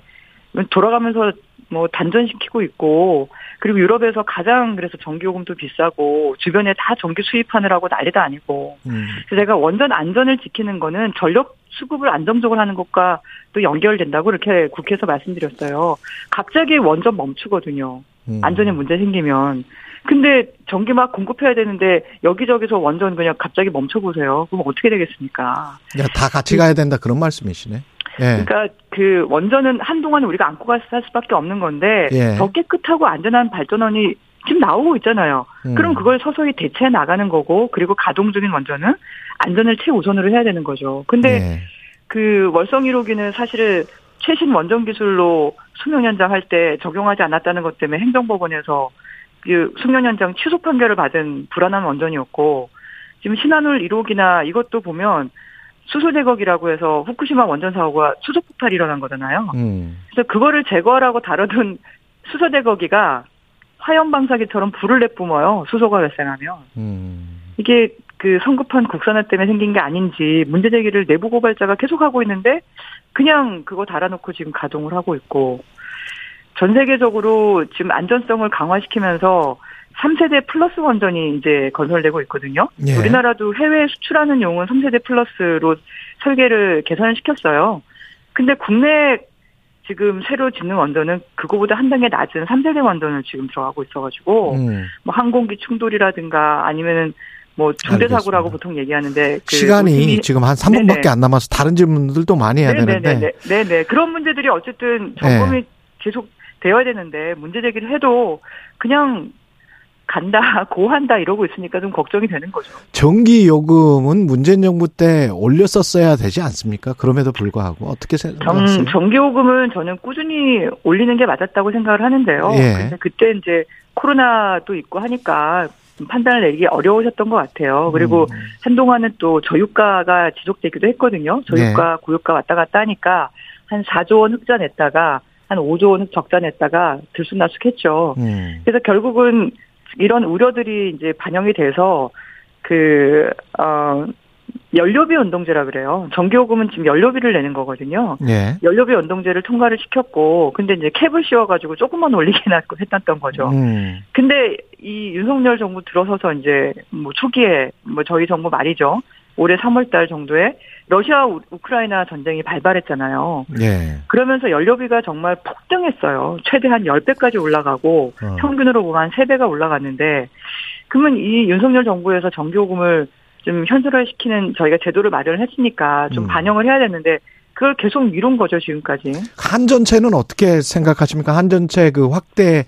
돌아가면서 뭐 단전시키고 있고 그리고 유럽에서 가장 그래서 전기요금도 비싸고 주변에 다 전기 수입하느라고 난리도 아니고 예. 음. 그래서 제가 원전 안전을 지키는 거는 전력 수급을 안정적으로 하는 것과 또 연결된다고 이렇게 국회에서 말씀드렸어요. 갑자기 원전 멈추거든요. 음. 안전에 문제 생기면. 근데 전기 막 공급해야 되는데 여기저기서 원전 그냥 갑자기 멈춰보세요. 그럼 어떻게 되겠습니까? 야, 다 같이 가야 된다 그런 말씀이시네. 예. 그러니까 그 원전은 한동안 우리가 안고 갈 수밖에 없는 건데 예. 더 깨끗하고 안전한 발전원이 지금 나오고 있잖아요. 음. 그럼 그걸 서서히 대체해 나가는 거고 그리고 가동 중인 원전은 안전을 최우선으로 해야 되는 거죠. 근데 예. 그 월성 1호기는 사실은 최신 원전 기술로 수명 연장할 때 적용하지 않았다는 것 때문에 행정법원에서 그 수명 연장 취소 판결을 받은 불안한 원전이었고 지금 신한울 1호기나 이것도 보면 수소 제거기라고 해서 후쿠시마 원전 사고가 수소 폭발이 일어난 거잖아요. 음. 그래서 그거를 제거하라고 다뤄둔 수소 제거기가 화염 방사기처럼 불을 내뿜어요. 수소가 발생하면. 음. 이게 그 성급한 국산화 때문에 생긴 게 아닌지 문제 제기를 내부 고발자가 계속 하고 있는데 그냥 그거 달아놓고 지금 가동을 하고 있고 전 세계적으로 지금 안전성을 강화시키면서 3세대 플러스 원전이 이제 건설되고 있거든요. 예. 우리나라도 해외에 수출하는 용은 3세대 플러스로 설계를 개선을 시켰어요. 근데 국내 지금 새로 짓는 원전은 그거보다 한 단계 낮은 3세대 원전을 지금 들어가고 있어가지고 음. 뭐 항공기 충돌이라든가 아니면은 뭐 중대 사고라고. 보통 얘기하는데 그 시간이 오심이- 지금 한 3분밖에 네네. 안 남아서 다른 질문들도 많이 해야 되는데 네네네. 네네. 그런 문제들이 어쨌든 점검이 계속 되어야 되는데 문제 제기를 해도 그냥 간다, [LAUGHS] 고한다 이러고 있으니까 좀 걱정이 되는 거죠. 전기 요금은 문재인 정부 때 올렸었어야 되지 않습니까? 그럼에도 불구하고 어떻게 정, 생각하세요? 전기 요금은 저는 꾸준히 올리는 게 맞았다고 생각을 하는데요. 예. 근데 그때 이제 코로나도 있고 하니까 판단을 내기 어려우셨던 것 같아요. 그리고 음. 한동안은 또 저유가가 지속되기도 했거든요. 저유가, 네. 고유가 왔다 갔다 하니까 한 4조 원 흑자 냈다가 한 5조 원 적자 냈다가 들쑥날쑥했죠. 음. 그래서 결국은 이런 우려들이 이제 반영이 돼서 그, 어, 연료비 연동제라 그래요. 전기요금은 지금 연료비를 내는 거거든요. 예. 연료비 연동제를 통과를 시켰고, 근데 이제 캡을 씌워가지고 조금만 올리게 [LAUGHS] 해놨고 했던 거죠. 음. 근데 이 윤석열 정부 들어서서 이제 뭐 초기에 뭐 저희 정부 말이죠. 올해 3월 달 정도에 러시아 우- 우크라이나 전쟁이 발발했잖아요. 예. 그러면서 연료비가 정말 폭등했어요. 최대 한 10배까지 올라가고 어. 평균으로 보면 한 3배가 올라갔는데 그러면 이 윤석열 정부에서 전기요금을 좀 현실화시키는 저희가 제도를 마련을 했으니까 좀 음. 반영을 해야 되는데 그걸 계속 미룬 거죠, 지금까지. 한전체는 어떻게 생각하십니까? 한전체 그 확대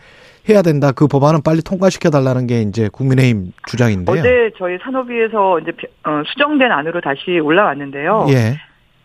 해야 된다. 그 법안은 빨리 통과시켜 달라는 게 이제 국민의힘 주장인데요. 어제 저희 산업위에서 이제 어, 수정된 안으로 다시 올라왔는데요. 예.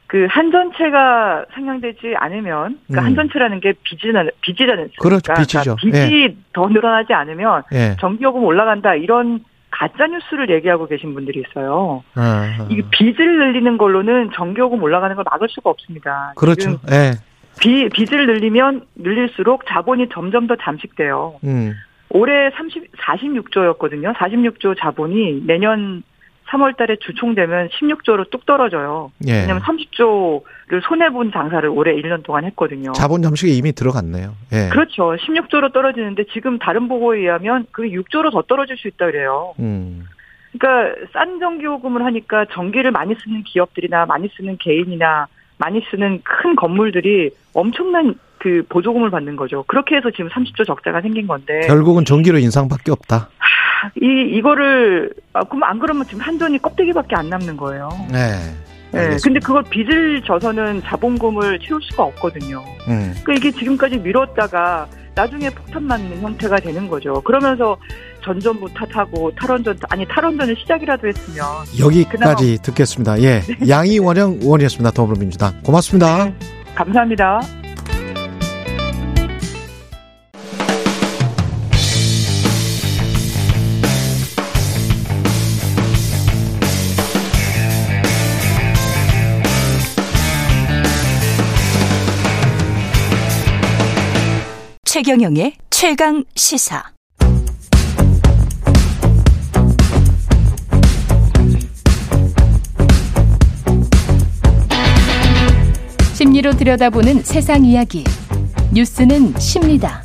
그 한전체가 상향되지 않으면 그러니까 음. 한전체라는 게 빚이잖아요. 빚이잖아요. 그렇죠, 빚이죠. 빚이 더 늘어나지 않으면 예. 전기요금 올라간다 이런 가짜 뉴스를 얘기하고 계신 분들이 있어요. 아, 이 빚을 늘리는 걸로는 전기요금 올라가는 걸 막을 수가 없습니다. 그렇죠. 예. 비, 빚을 늘리면 늘릴수록 자본이 점점 더 잠식돼요. 음. 올해 30, 46조였거든요. 46조 자본이 내년 3월 달에 주총되면 16조로 뚝 떨어져요. 예. 왜냐면 30조를 손해본 장사를 올해 1년 동안 했거든요. 자본 잠식에 이미 들어갔네요. 예. 그렇죠. 16조로 떨어지는데 지금 다른 보고에 의하면 그 6조로 더 떨어질 수 있다 그래요. 음. 그러니까 싼 전기요금을 하니까 전기를 많이 쓰는 기업들이나 많이 쓰는 개인이나 많이 쓰는 큰 건물들이 엄청난 그 보조금을 받는 거죠. 그렇게 해서 지금 30조 적자가 생긴 건데 결국은 전기료 인상밖에 없다. 이 이거를 아, 그럼 안 그러면 지금 한전이 껍데기밖에 안 남는 거예요. 네. 네, 알겠습니다. 근데 그걸 빚을 져서는 자본금을 채울 수가 없거든요. 음. 그러니까 이게 지금까지 미뤘다가 나중에 폭탄 맞는 형태가 되는 거죠. 그러면서 전전부 탓하고 탈원전 아니 탈원전을 시작이라도 했으면 여기까지 듣겠습니다. 예. [LAUGHS] 네. 양이원영 의원이었습니다. 더불어민주당. 고맙습니다. 감사합니다. 최경영의 최강 시사. 심리로 들여다보는 세상 이야기. 뉴스는 십니다.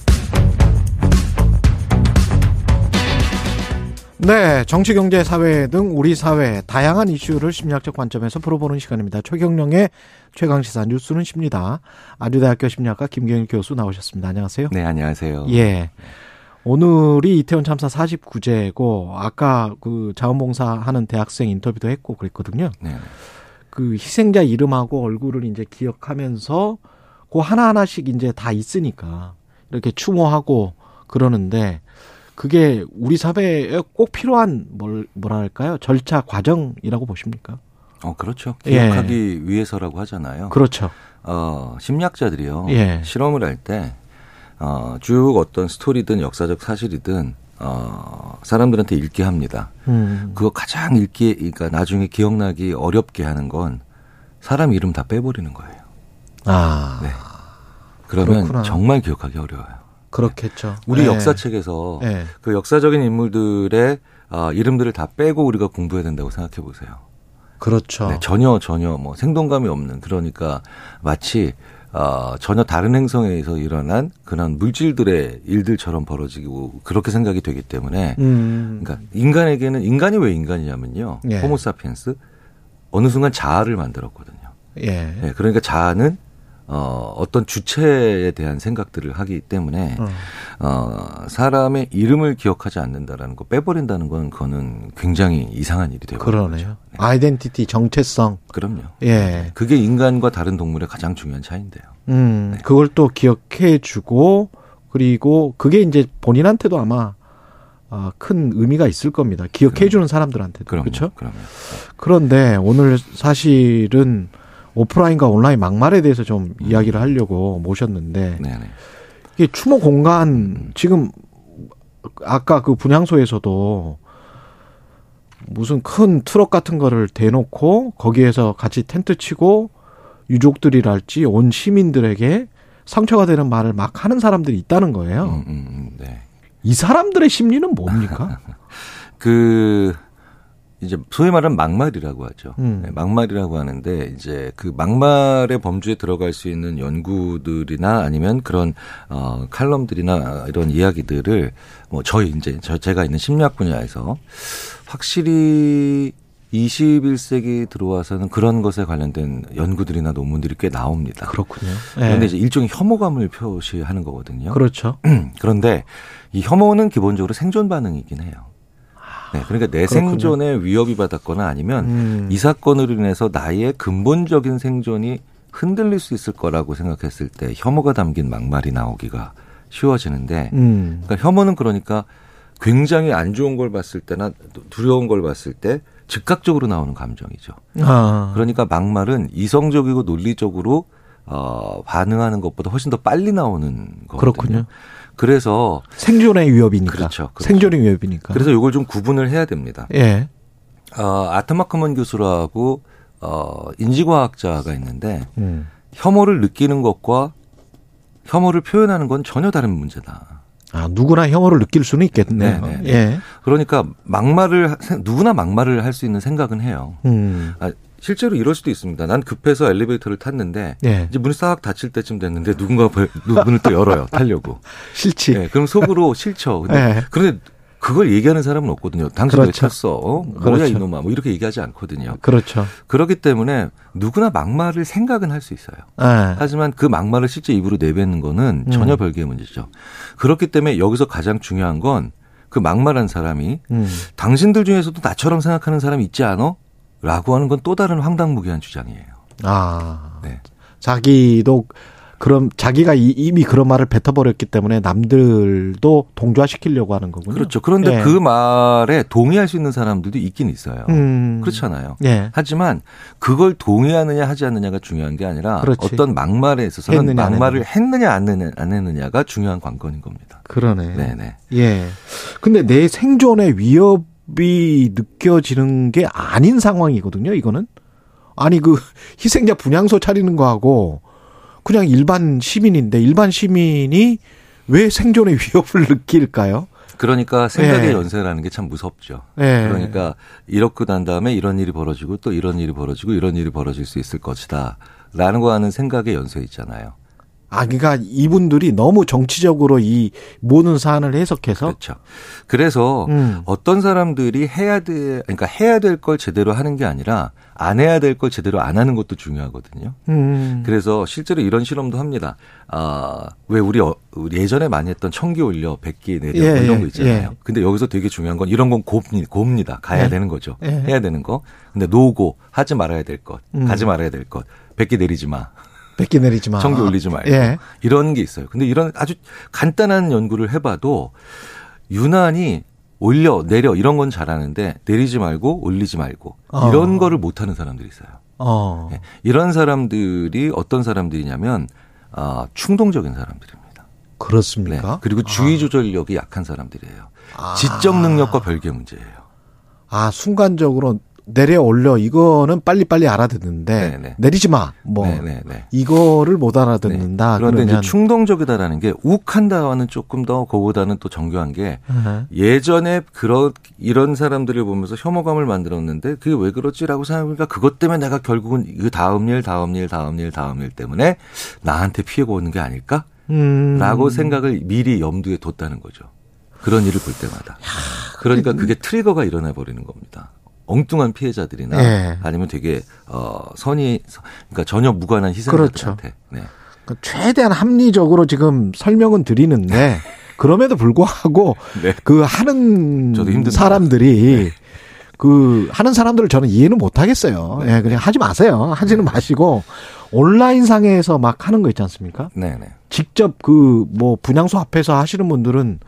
네, 정치, 경제, 사회 등 우리 사회 다양한 이슈를 심리학적 관점에서 풀어보는 시간입니다. 최경령의 최강 시사 뉴스는 십니다. 아주대학교 심리학과 김경일 교수 나오셨습니다. 안녕하세요. 네, 안녕하세요. 예. 오늘이 이태원 참사 49제고 아까 그 자원봉사 하는 대학생 인터뷰도 했고 그랬거든요. 네. 그 희생자 이름하고 얼굴을 이제 기억하면서 그 하나하나씩 이제 다 있으니까 이렇게 추모하고 그러는데 그게 우리 사회에 꼭 필요한 뭘 뭐랄까요? 절차 과정이라고 보십니까? 어, 그렇죠. 예. 기억하기 위해서라고 하잖아요. 그렇죠. 어, 심리학자들이요. 예. 실험을 할 때, 어, 쭉 어떤 스토리든 역사적 사실이든, 어, 사람들한테 읽게 합니다. 음. 그거 가장 읽기, 그러니까 나중에 기억나기 어렵게 하는 건 사람 이름 다 빼버리는 거예요. 아. 네. 그러면 그렇구나. 정말 기억하기 어려워요. 그렇겠죠. 우리 예. 역사책에서 예. 그 역사적인 인물들의 어, 이름들을 다 빼고 우리가 공부해야 된다고 생각해 보세요. 그렇죠. 네, 전혀 전혀 뭐 생동감이 없는 그러니까 마치 어, 전혀 다른 행성에서 일어난 그런 물질들의 일들처럼 벌어지고 그렇게 생각이 되기 때문에 음. 그러니까 인간에게는 인간이 왜 인간이냐면요. 예. 호모사피엔스 어느 순간 자아를 만들었거든요. 예. 네, 그러니까 자아는 어, 어떤 주체에 대한 생각들을 하기 때문에 어. 어, 사람의 이름을 기억하지 않는다라는 거 빼버린다는 건 그거는 굉장히 이상한 일이 되고 그러네요. 아이덴티티 정체성. 그럼요. 예. 그게 인간과 다른 동물의 가장 중요한 차이인데요. 음, 네. 그걸 또 기억해 주고 그리고 그게 이제 본인한테도 아마 아, 큰 의미가 있을 겁니다. 기억해 주는 사람들한테도. 그럼요. 그렇죠? 그럼요. 그런데 오늘 사실은 오프라인과 온라인 막말에 대해서 좀 이야기를 하려고 모셨는데 음. 네네. 이게 추모 공간 지금 아까 그 분향소에서도 무슨 큰 트럭 같은 거를 대놓고 거기에서 같이 텐트 치고 유족들이랄지 온 시민들에게 상처가 되는 말을 막 하는 사람들이 있다는 거예요. 음, 음, 음, 네. 이 사람들의 심리는 뭡니까? [LAUGHS] 그 이제 소위 말하는 막말이라고 하죠. 음. 네, 막말이라고 하는데 이제 그 막말의 범주에 들어갈 수 있는 연구들이나 아니면 그런 어 칼럼들이나 이런 이야기들을 뭐 저희 이제 저 제가 있는 심리학 분야에서 확실히 21세기 들어와서는 그런 것에 관련된 연구들이나 논문들이 꽤 나옵니다. 그렇군요. 그런데 네. 이제 일종의 혐오감을 표시하는 거거든요. 그렇죠. [CLEARS THROAT] 그런데 이 혐오는 기본적으로 생존 반응이긴 해요. 네, 그러니까 내 그렇군요. 생존에 위협이 받았거나 아니면 음. 이 사건으로 인해서 나의 근본적인 생존이 흔들릴 수 있을 거라고 생각했을 때 혐오가 담긴 막말이 나오기가 쉬워지는데 음. 그러니까 혐오는 그러니까 굉장히 안 좋은 걸 봤을 때나 두려운 걸 봤을 때 즉각적으로 나오는 감정이죠. 아. 그러니까 막말은 이성적이고 논리적으로 어, 반응하는 것보다 훨씬 더 빨리 나오는 거거든요. 그렇군요. 그래서 생존의 위협이니까. 그렇죠, 그렇죠. 생존의 위협이니까. 그래서 이걸 좀 구분을 해야 됩니다. 예. 어, 아트마크먼 교수라고 어, 인지과학자가 있는데 음. 혐오를 느끼는 것과 혐오를 표현하는 건 전혀 다른 문제다. 아, 누구나 혐오를 느낄 수는 있겠네요. 네, 네, 네. 예. 그러니까 막말을 하- 누구나 막말을 할 수 있는 생각은 해요. 음. 아, 실제로 이럴 수도 있습니다. 난 급해서 엘리베이터를 탔는데 예. 이제 문이 싹 닫힐 때쯤 됐는데 누군가 벌- 문을 또 열어요. 타려고. [LAUGHS] 싫지. 네, 그럼 속으로 싫죠. 근데, 예. 그런데 그걸 얘기하는 사람은 없거든요. 당신 왜 그렇죠. 찼어? 어? 뭐야 그렇죠. 이놈아? 뭐 이렇게 얘기하지 않거든요. 그렇죠. 그렇기 때문에 누구나 막말을 생각은 할 수 있어요. 예. 하지만 그 막말을 실제 입으로 내뱉는 거는 전혀 음. 별개의 문제죠. 그렇기 때문에 여기서 가장 중요한 건 그 막말한 사람이 음. 당신들 중에서도 나처럼 생각하는 사람이 있지 않어? 라고 하는 건 또 다른 황당무계한 주장이에요. 아. 네. 자기도 그럼 자기가 이- 이미 그런 말을 뱉어버렸기 때문에 남들도 동조화시키려고 하는 거군요. 그렇죠. 그런데 예. 그 말에 동의할 수 있는 사람들도 있긴 있어요. 음. 그렇잖아요. 예. 하지만 그걸 동의하느냐 하지 않느냐가 중요한 게 아니라 그렇지. 어떤 막말에 있어서는 했느냐, 안 막말을 했느냐 안 했느냐, 안 했느냐가 중요한 관건인 겁니다. 그러네. 네네. 예. 근데 내 생존의 위협 이 느껴지는 게 아닌 상황이거든요, 이거는. 아니, 그, 희생자 분향소 차리는 거하고, 그냥 일반 시민인데, 일반 시민이 왜 생존의 위협을 [LAUGHS] 느낄까요? 그러니까 생각의 예. 연쇄라는 게 참 무섭죠. 예. 그러니까 이렇게 난 다음에 이런 일이 벌어지고 또 이런 일이 벌어지고 이런 일이 벌어질 수 있을 것이다. 라는 거 하는 생각의 연쇄 있잖아요. 아, 그러니까 이분들이 너무 정치적으로 이 모든 사안을 해석해서 그렇죠. 그래서 음. 어떤 사람들이 해야 돼, 그러니까 해야 될 걸 제대로 하는 게 아니라 안 해야 될 걸 제대로 안 하는 것도 중요하거든요. 음. 그래서 실제로 이런 실험도 합니다. 아, 왜 우리, 어, 우리 예전에 많이 했던 청기 올려, 백기 내려 예, 이런 예, 거 있잖아요. 예. 근데 여기서 되게 중요한 건 이런 건 곱니, 곱니다. 가야 예. 되는 거죠. 예. 해야 되는 거. 근데 노고, 하지 말아야 될 것, 음. 가지 말아야 될 것, 백기 내리지 마. 뺏기 내리지 마. 청기 올리지 말고. 예. 이런 게 있어요. 근데 이런 아주 간단한 연구를 해봐도 유난히 올려, 내려 이런 건 잘하는데 내리지 말고 올리지 말고 어. 이런 거를 못하는 사람들이 있어요. 어. 예. 이런 사람들이 어떤 사람들이냐면 아, 충동적인 사람들입니다. 그렇습니까? 네. 그리고 주의 조절력이 약한 사람들이에요. 아. 지적 능력과 별개 문제예요. 아, 순간적으로 내려 올려 이거는 빨리빨리 알아듣는데 네네. 내리지 마. 뭐 네네네. 이거를 못 알아듣는다. 그런데 그러면 이제 충동적이다라는 게 욱한다와는 조금 더 그보다는 또 정교한 게 음. 예전에 그런 이런 사람들을 보면서 혐오감을 만들었는데 그게 왜 그렇지라고 생각하니까 그것 때문에 내가 결국은 그 다음 일, 다음 일, 다음 일, 다음 일 때문에 나한테 피해가 오는 게 아닐까? 음. 라고 생각을 미리 염두에 뒀다는 거죠. 그런 일을 볼 때마다. 그러니까 그게 트리거가 일어나 버리는 겁니다. 엉뚱한 피해자들이나 예. 아니면 되게 어 선이 그러니까 전혀 무관한 그렇죠. 희생자들한테 네. 그 최대한 합리적으로 지금 설명은 드리는데 그럼에도 불구하고 [LAUGHS] 네. 그 하는. 사람들이 그 하는 사람들을 저는 이해는 못 하겠어요. 네. 예, 그냥 하지 마세요. 하지는 마시고 온라인 상에서 막 하는 거 있지 않습니까? 네, 네. 직접 그 뭐 분양소 앞에서 하시는 분들은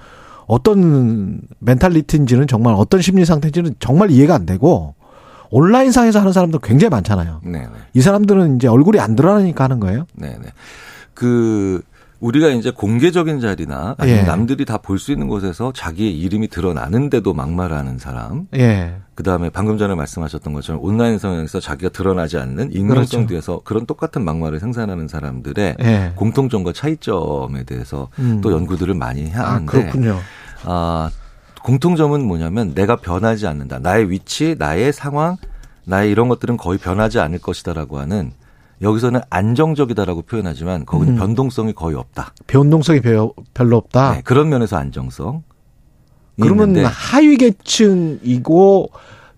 어떤 멘탈리티인지는 정말 어떤 심리 상태인지는 정말 이해가 안 되고 온라인 상에서 하는 사람들 굉장히 많잖아요. 네, 네. 이 사람들은 이제 얼굴이 안 드러나니까 하는 거예요. 네, 네. 그 우리가 이제 공개적인 자리나 아니면 예. 남들이 다 볼 수 있는 곳에서 자기의 이름이 드러나는데도 막말하는 사람. 예. 그다음에 방금 전에 말씀하셨던 것처럼 온라인 상에서 자기가 드러나지 않는 익명성 그렇죠. 뒤에서 그런 똑같은 막말을 생산하는 사람들의 예. 공통점과 차이점에 대해서 음. 또 연구들을 많이 아, 하는데 그렇군요. 아, 공통점은 뭐냐면 내가 변하지 않는다. 나의 위치, 나의 상황, 나의 이런 것들은 거의 변하지 않을 것이다라고 하는 여기서는 안정적이다라고 표현하지만 거기는 음. 변동성이 거의 없다. 변동성이 별- 별로 없다. 네, 그런 면에서 안정성. 그러면 있는데 하위 계층이고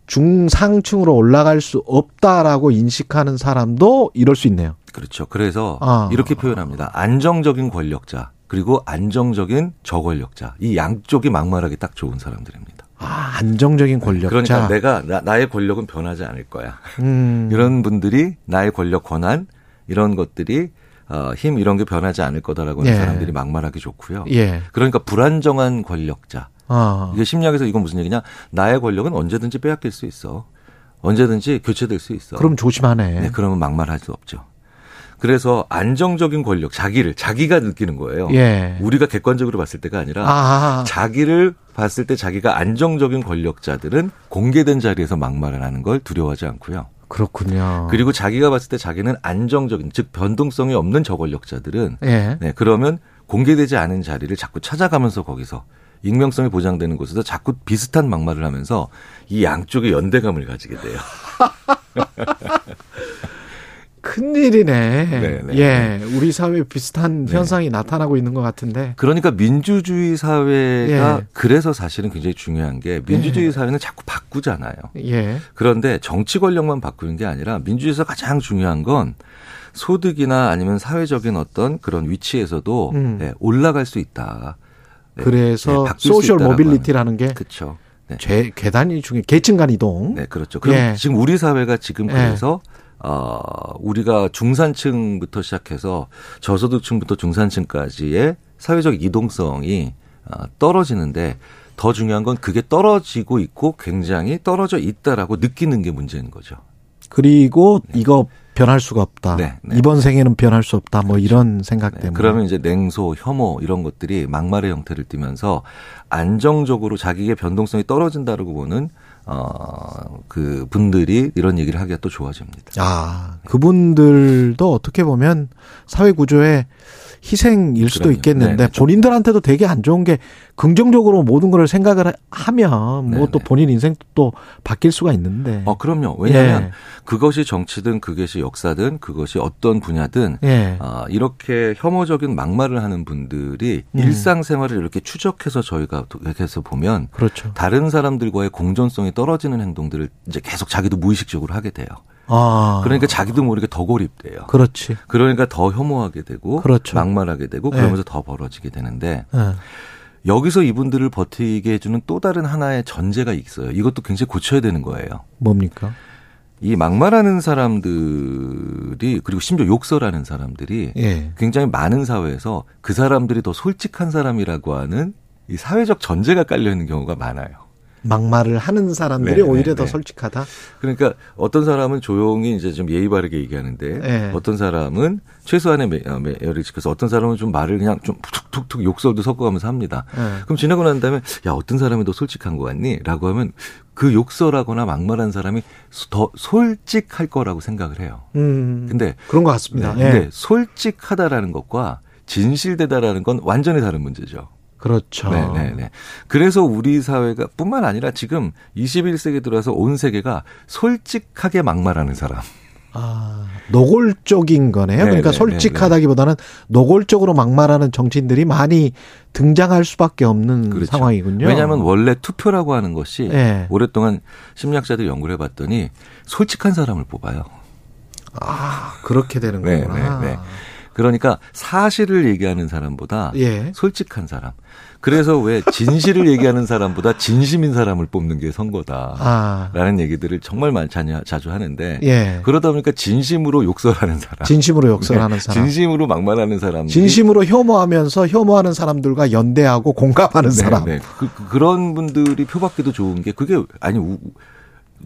중상층으로 올라갈 수 없다라고 인식하는 사람도 이럴 수 있네요. 그렇죠. 그래서 아. 이렇게 표현합니다. 안정적인 권력자 그리고 안정적인 저권력자 이 양쪽이 막말하기 딱 좋은 사람들입니다. 아, 안정적인 권력자. 그러니까 내가 나, 나의 권력은 변하지 않을 거야. 음. 이런 분들이 나의 권력 권한 이런 것들이 어, 힘 이런 게 변하지 않을 거다라고 하는 예. 사람들이 막말하기 좋고요. 예. 그러니까 불안정한 권력자. 아. 이게 심리학에서 이건 무슨 얘기냐? 나의 권력은 언제든지 빼앗길 수 있어. 언제든지 교체될 수 있어. 그럼 조심하네. 네, 그러면 막말할 수 없죠. 그래서 안정적인 권력, 자기를 자기가 느끼는 거예요. 예. 우리가 객관적으로 봤을 때가 아니라 아. 자기를 봤을 때 자기가 안정적인 권력자들은 공개된 자리에서 막말을 하는 걸 두려워하지 않고요. 그렇군요. 그리고 자기가 봤을 때 자기는 안정적인 즉 변동성이 없는 저권력자들은 예. 네, 그러면 공개되지 않은 자리를 자꾸 찾아가면서 거기서 익명성이 보장되는 곳에서 자꾸 비슷한 막말을 하면서 이 양쪽의 연대감을 가지게 돼요. [LAUGHS] 큰일이네. 네, 네. 예. 우리 사회에 비슷한 현상이 나타나고 있는 것 같은데. 그러니까 민주주의 사회가 예. 그래서 사실은 굉장히 중요한 게 민주주의 사회는 자꾸 바꾸잖아요. 예. 그런데 정치 권력만 바꾸는 게 아니라 민주주의에서 가장 중요한 건 소득이나 아니면 사회적인 어떤 그런 위치에서도 음. 네, 올라갈 수 있다. 네, 그래서 네, 바뀔 수 social mobility라는 게 그렇죠. 네. 죄, 계단이 중에 계층 간 이동. 네, 그렇죠. 그럼 예. 지금 우리 사회가 지금 예. 그래서 어 우리가 중산층부터 시작해서 저소득층부터 중산층까지의 사회적 이동성이 어, 떨어지는데 더 중요한 건 그게 떨어지고 있고 굉장히 떨어져 있다라고 느끼는 게 문제인 거죠. 그리고 이거 변할 수가 없다. 네, 네. 이번 생에는 변할 수 없다. 뭐 이런 생각 네, 때문에. 그러면 이제 냉소, 혐오 이런 것들이 막말의 형태를 띠면서 안정적으로 자기의 변동성이 떨어진다라고 보는 어, 그 분들이 이런 얘기를 하기가 또 좋아집니다. 아, 그분들도 어떻게 보면 사회 구조에 희생일 수도 그럼요. 있겠는데 네, 네. 본인들한테도 되게 안 좋은 게 긍정적으로 모든 걸 생각을 하면 뭐 또 본인 인생도 또 바뀔 수가 있는데. 어, 그럼요. 왜냐하면 예. 그것이 정치든 그것이 역사든 그것이 어떤 분야든 예. 아, 이렇게 혐오적인 막말을 하는 분들이 음. 일상생활을 이렇게 추적해서 저희가 해서 보면 그렇죠. 다른 사람들과의 공존성이 떨어지는 행동들을 이제 계속 자기도 무의식적으로 하게 돼요. 아. 그러니까 자기도 모르게 더 고립돼요. 그렇지. 그러니까 더 혐오하게 되고 그렇죠. 막말하게 되고 네. 그러면서 더 벌어지게 되는데 예. 여기서 이분들을 버티게 해주는 또 다른 하나의 전제가 있어요. 이것도 굉장히 고쳐야 되는 거예요. 뭡니까? 이 막말하는 사람들이 그리고 심지어 욕설하는 사람들이 예. 굉장히 많은 사회에서 그 사람들이 더 솔직한 사람이라고 하는 이 사회적 전제가 깔려 있는 경우가 많아요. 막말을 하는 사람들이 네, 오히려 네, 더 네. 솔직하다. 그러니까 어떤 사람은 조용히 이제 좀 예의 바르게 얘기하는데 네. 어떤 사람은 최소한의 매- 어, 매열을 지켜서 어떤 사람은 좀 말을 그냥 좀 툭툭툭 욕설도 섞어가면서 합니다. 예. 그럼 지나고 난 다음에 야 어떤 사람이 더 솔직한 것 같니? 라고 하면 그 욕설하거나 막말한 사람이 소- 더 솔직할 거라고 생각을 해요. 음. 근데 그런 것 같습니다. 네, 예. 근데 솔직하다라는 것과 진실되다라는 건 완전히 다른 문제죠. 그렇죠. 네, 네, 네. 그래서 우리 사회가 뿐만 아니라 지금 21세기 들어서 온 세계가 솔직하게 막말하는 사람. 아, 노골적인 거네요. 네, 그러니까 네, 솔직하다기보다는 노골적으로 막말하는 정치인들이 많이 등장할 수밖에 없는 그렇죠. 상황이군요. 왜냐하면 원래 투표라고 하는 것이 네. 오랫동안 심리학자들이 연구를 해봤더니 솔직한 사람을 뽑아요. 아, 그렇게 되는 네, 거구나. 네, 네. 그러니까 사실을 얘기하는 사람보다 예. 솔직한 사람. 그래서 왜 진실을 얘기하는 사람보다 진심인 사람을 뽑는 게 선거다. 아. 라는 얘기들을 정말 많이 자주, 자주 하는데 예. 그러다 보니까 진심으로 욕설하는 사람. 진심으로 욕설하는 [LAUGHS] 네, 사람. 진심으로 막말하는 사람. 진심으로 혐오하면서 혐오하는 사람들과 연대하고 공감하는 사람. 네, 그, 런 분들이 표받기도 좋은 게 그게 아니 우-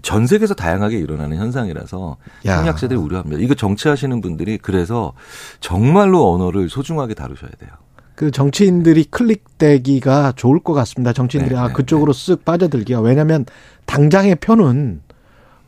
전 세계에서 다양하게 일어나는 현상이라서 야. 심리학자들이 우려합니다. 이거 정치하시는 분들이 그래서 정말로 언어를 소중하게 다루셔야 돼요. 그 정치인들이 클릭되기가 좋을 것 같습니다. 정치인들이 네, 아 네, 그쪽으로 쓱 빠져들기가 왜냐하면 당장의 표는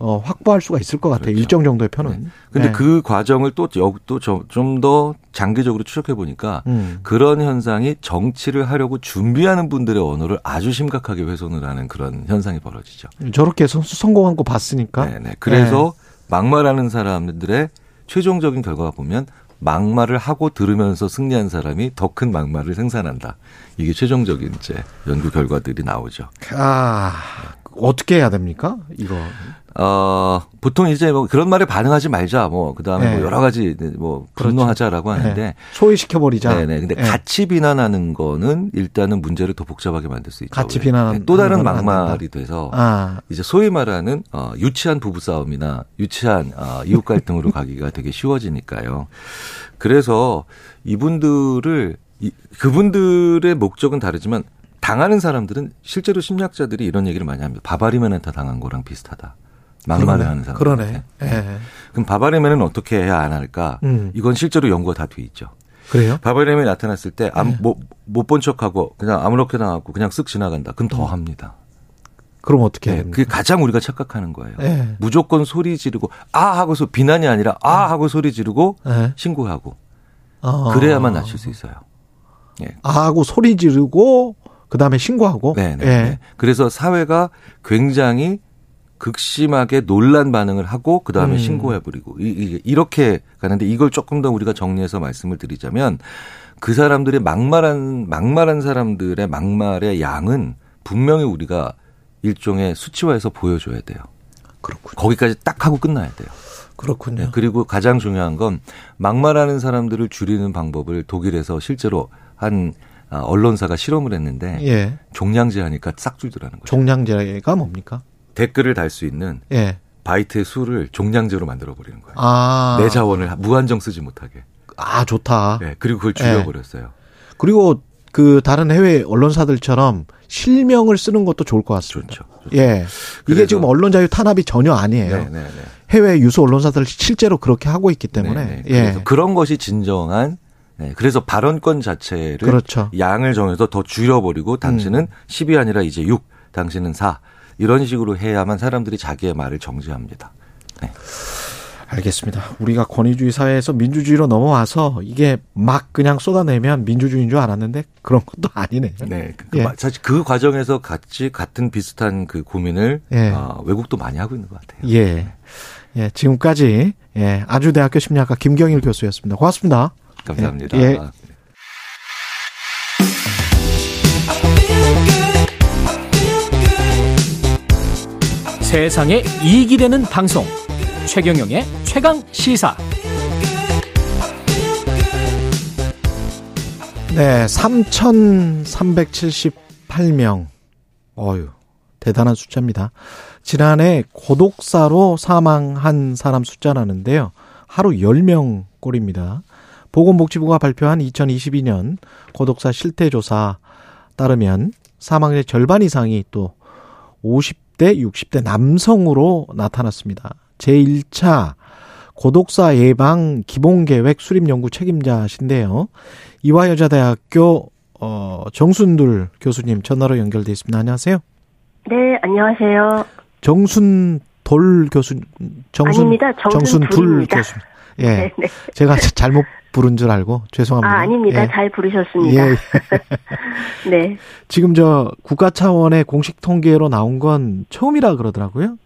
어, 확보할 수가 있을 것 같아요. 일정 정도의 표는. 근데 네. 그 과정을 또좀 더 장기적으로 추적해 보니까 음. 그런 현상이 정치를 하려고 준비하는 분들의 언어를 아주 심각하게 훼손을 하는 그런 현상이 벌어지죠. 저렇게 해서 성공한 거 봤으니까. 네네. 그래서 막말하는 사람들의 최종적인 결과가 보면 막말을 하고 들으면서 승리한 사람이 더 큰 막말을 생산한다. 이게 최종적인 이제 연구 결과들이 나오죠. 아 어떻게 해야 됩니까? 이거. 어, 보통 이제 뭐 그런 말에 반응하지 말자. 뭐 그 다음에 네. 뭐 여러 가지 뭐 분노하자라고 하는데 네. 소외시켜 버리자. 네네. 근데 네. 같이 비난하는 거는 일단은 문제를 더 복잡하게 만들 수 있죠. 같이 왜? 비난하는 네, 또 다른 막말이 돼서 아. 이제 소위 말하는 어, 유치한 부부 싸움이나 유치한 어, 이웃 갈등으로 [LAUGHS] 가기가 되게 쉬워지니까요. 그래서 이분들을 이, 그분들의 목적은 다르지만 당하는 사람들은 실제로 심리학자들이 이런 얘기를 많이 합니다. 바바리메넨타 당한 거랑 비슷하다. 막말을. 하는 사람. 그러네. 예. 그럼 바바리멘은 어떻게 해야 안 할까? 음. 이건 실제로 연구가 다 돼 있죠. 그래요? 바바리멘이 나타났을 때 네. 못본 척하고 그냥 아무렇게나 하고 그냥 쓱 지나간다. 그럼 더 합니다. 그럼 어떻게 해야 네? 그게 가장 우리가 착각하는 거예요. 예. 무조건 소리 지르고 아 하고서 비난이 아니라 아 하고 소리 지르고 예. 신고하고 어. 그래야만 낮출 수 있어요. 예. 아 하고 소리 지르고 그다음에 신고하고. 네, 네, 예. 네. 그래서 사회가 굉장히 극심하게 논란 반응을 하고 그 다음에 음. 신고해버리고 이- 이- 이렇게 가는데 이걸 조금 더 우리가 정리해서 말씀을 드리자면 그 사람들의 막말한 막말한 사람들의 막말의 양은 분명히 우리가 일종의 수치화해서 보여줘야 돼요. 그렇군요. 거기까지 딱 하고 끝나야 돼요. 그렇군요. 네, 그리고 가장 중요한 건 막말하는 사람들을 줄이는 방법을 독일에서 실제로 한 아, 언론사가 실험을 했는데 예. 종량제 하니까 싹 줄더라는 거죠. 종량제가 뭡니까? 댓글을 달 수 있는 예. 바이트의 수를 종량제로 만들어 버리는 거예요. 아. 내 자원을 무한정 쓰지 못하게. 아, 좋다. 네, 그리고 그걸 줄여버렸어요. 그리고 그 다른 해외 언론사들처럼 실명을 쓰는 것도 좋을 것 같습니다. 좋죠. 예. 이게 지금 언론 자유 탄압이 전혀 아니에요. 네, 네, 네. 해외 유수 언론사들 실제로 그렇게 하고 있기 때문에. 네, 네. 예. 그런 것이 진정한 네, 그래서 발언권 자체를 그렇죠. 양을 정해서 더 줄여버리고 당신은 10이 아니라 이제 6, 당신은 4 이런 식으로 해야만 사람들이 자기의 말을 정지합니다. 알겠습니다. 우리가 권위주의 사회에서 민주주의로 넘어와서 이게 막 그냥 쏟아내면 민주주의인 줄 알았는데 그런 것도 아니네요. 네. 그, 예. 마- 사실 그 과정에서 같이 같은 비슷한 그 고민을 예. 아, 외국도 많이 하고 있는 것 같아요. 예. 예, 지금까지 예, 아주대학교 심리학과 김경일 교수였습니다. 고맙습니다. 감사합니다. 예. 세상에 이익이 되는 방송 최경영의 최강 시사 네, 3,378명. 어유 대단한 숫자입니다. 지난해 고독사로 사망한 사람 숫자라는데요. 하루 10명 꼴입니다. 보건복지부가 발표한 2022년 고독사 실태조사 따르면 사망자의 절반 이상이 또 50 대, 60대 남성으로 나타났습니다. 제1차 고독사 예방 기본계획 수립 연구 책임자신데요. 이화여자대학교 어, 정순둘 교수님 전화로 연결돼 있습니다. 안녕하세요. 네, 안녕하세요. 정순돌 교수 정순 아닙니다. 정순둘입니다. 정순둘 교수. 예. 네, 네. 제가 잘못 부른 줄 알고 죄송합니다. 아, 아닙니다. 예. 잘 부르셨습니다. 예. [LAUGHS] 네. 지금 저 국가 차원의 공식 통계로 나온 건 처음이라 그러더라고요.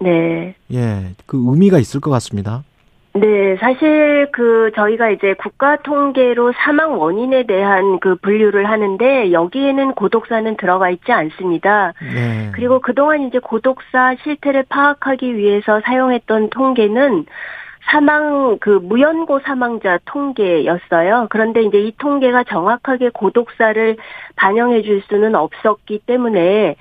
네. 예. 그 의미가 있을 것 같습니다. 네, 사실 그 저희가 이제 국가 통계로 사망 원인에 대한 그 분류를 하는데 여기에는 고독사는 들어가 있지 않습니다. 네. 그리고 그동안 이제 고독사 실태를 파악하기 위해서 사용했던 통계는 사망 그 무연고 사망자 통계였어요. 그런데 이제 이 통계가 정확하게 고독사를 반영해 줄 수는 없었기 때문에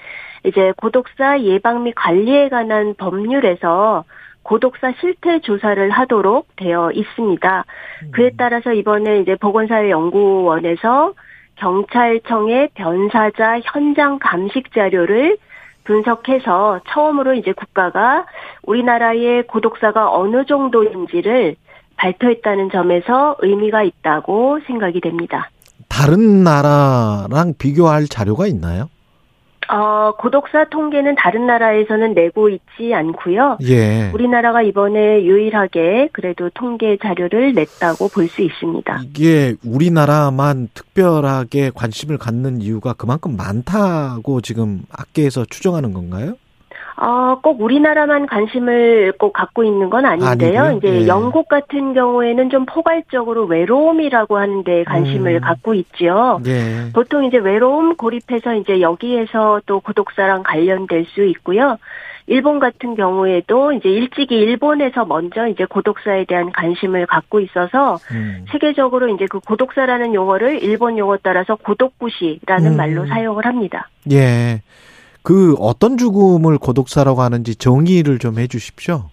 이제 고독사 예방 및 관리에 관한 법률에서 고독사 실태 조사를 하도록 되어 있습니다. 그에 따라서 이번에 이제 보건사회연구원에서 경찰청의 변사자 현장 감식 자료를 분석해서 처음으로 이제 국가가 우리나라의 고독사가 어느 정도인지를 발표했다는 점에서 의미가 있다고 생각이 됩니다. 다른 나라랑 비교할 자료가 있나요? 어, 고독사 통계는 다른 나라에서는 내고 있지 않고요. 예. 우리나라가 이번에 유일하게 그래도 통계 자료를 냈다고 볼 수 있습니다. 이게 우리나라만 특별하게 관심을 갖는 이유가 그만큼 많다고 지금 학계에서 추정하는 건가요? 어, 꼭 우리나라만 관심을 꼭 갖고 있는 건 아닌데요. 아니고요? 이제 예. 영국 같은 경우에는 좀 포괄적으로 외로움이라고 하는데 관심을 음. 갖고 있지요. 예. 보통 이제 외로움 고립해서 이제 여기에서 또 고독사랑 관련될 수 있고요. 일본 같은 경우에도 이제 일찍이 일본에서 먼저 이제 고독사에 대한 관심을 갖고 있어서 음. 세계적으로 이제 그 고독사라는 용어를 일본 용어 따라서 고독구시라는 음. 말로 사용을 합니다. 예. 그 어떤 죽음을 고독사라고 하는지 정의를 좀 해 주십시오.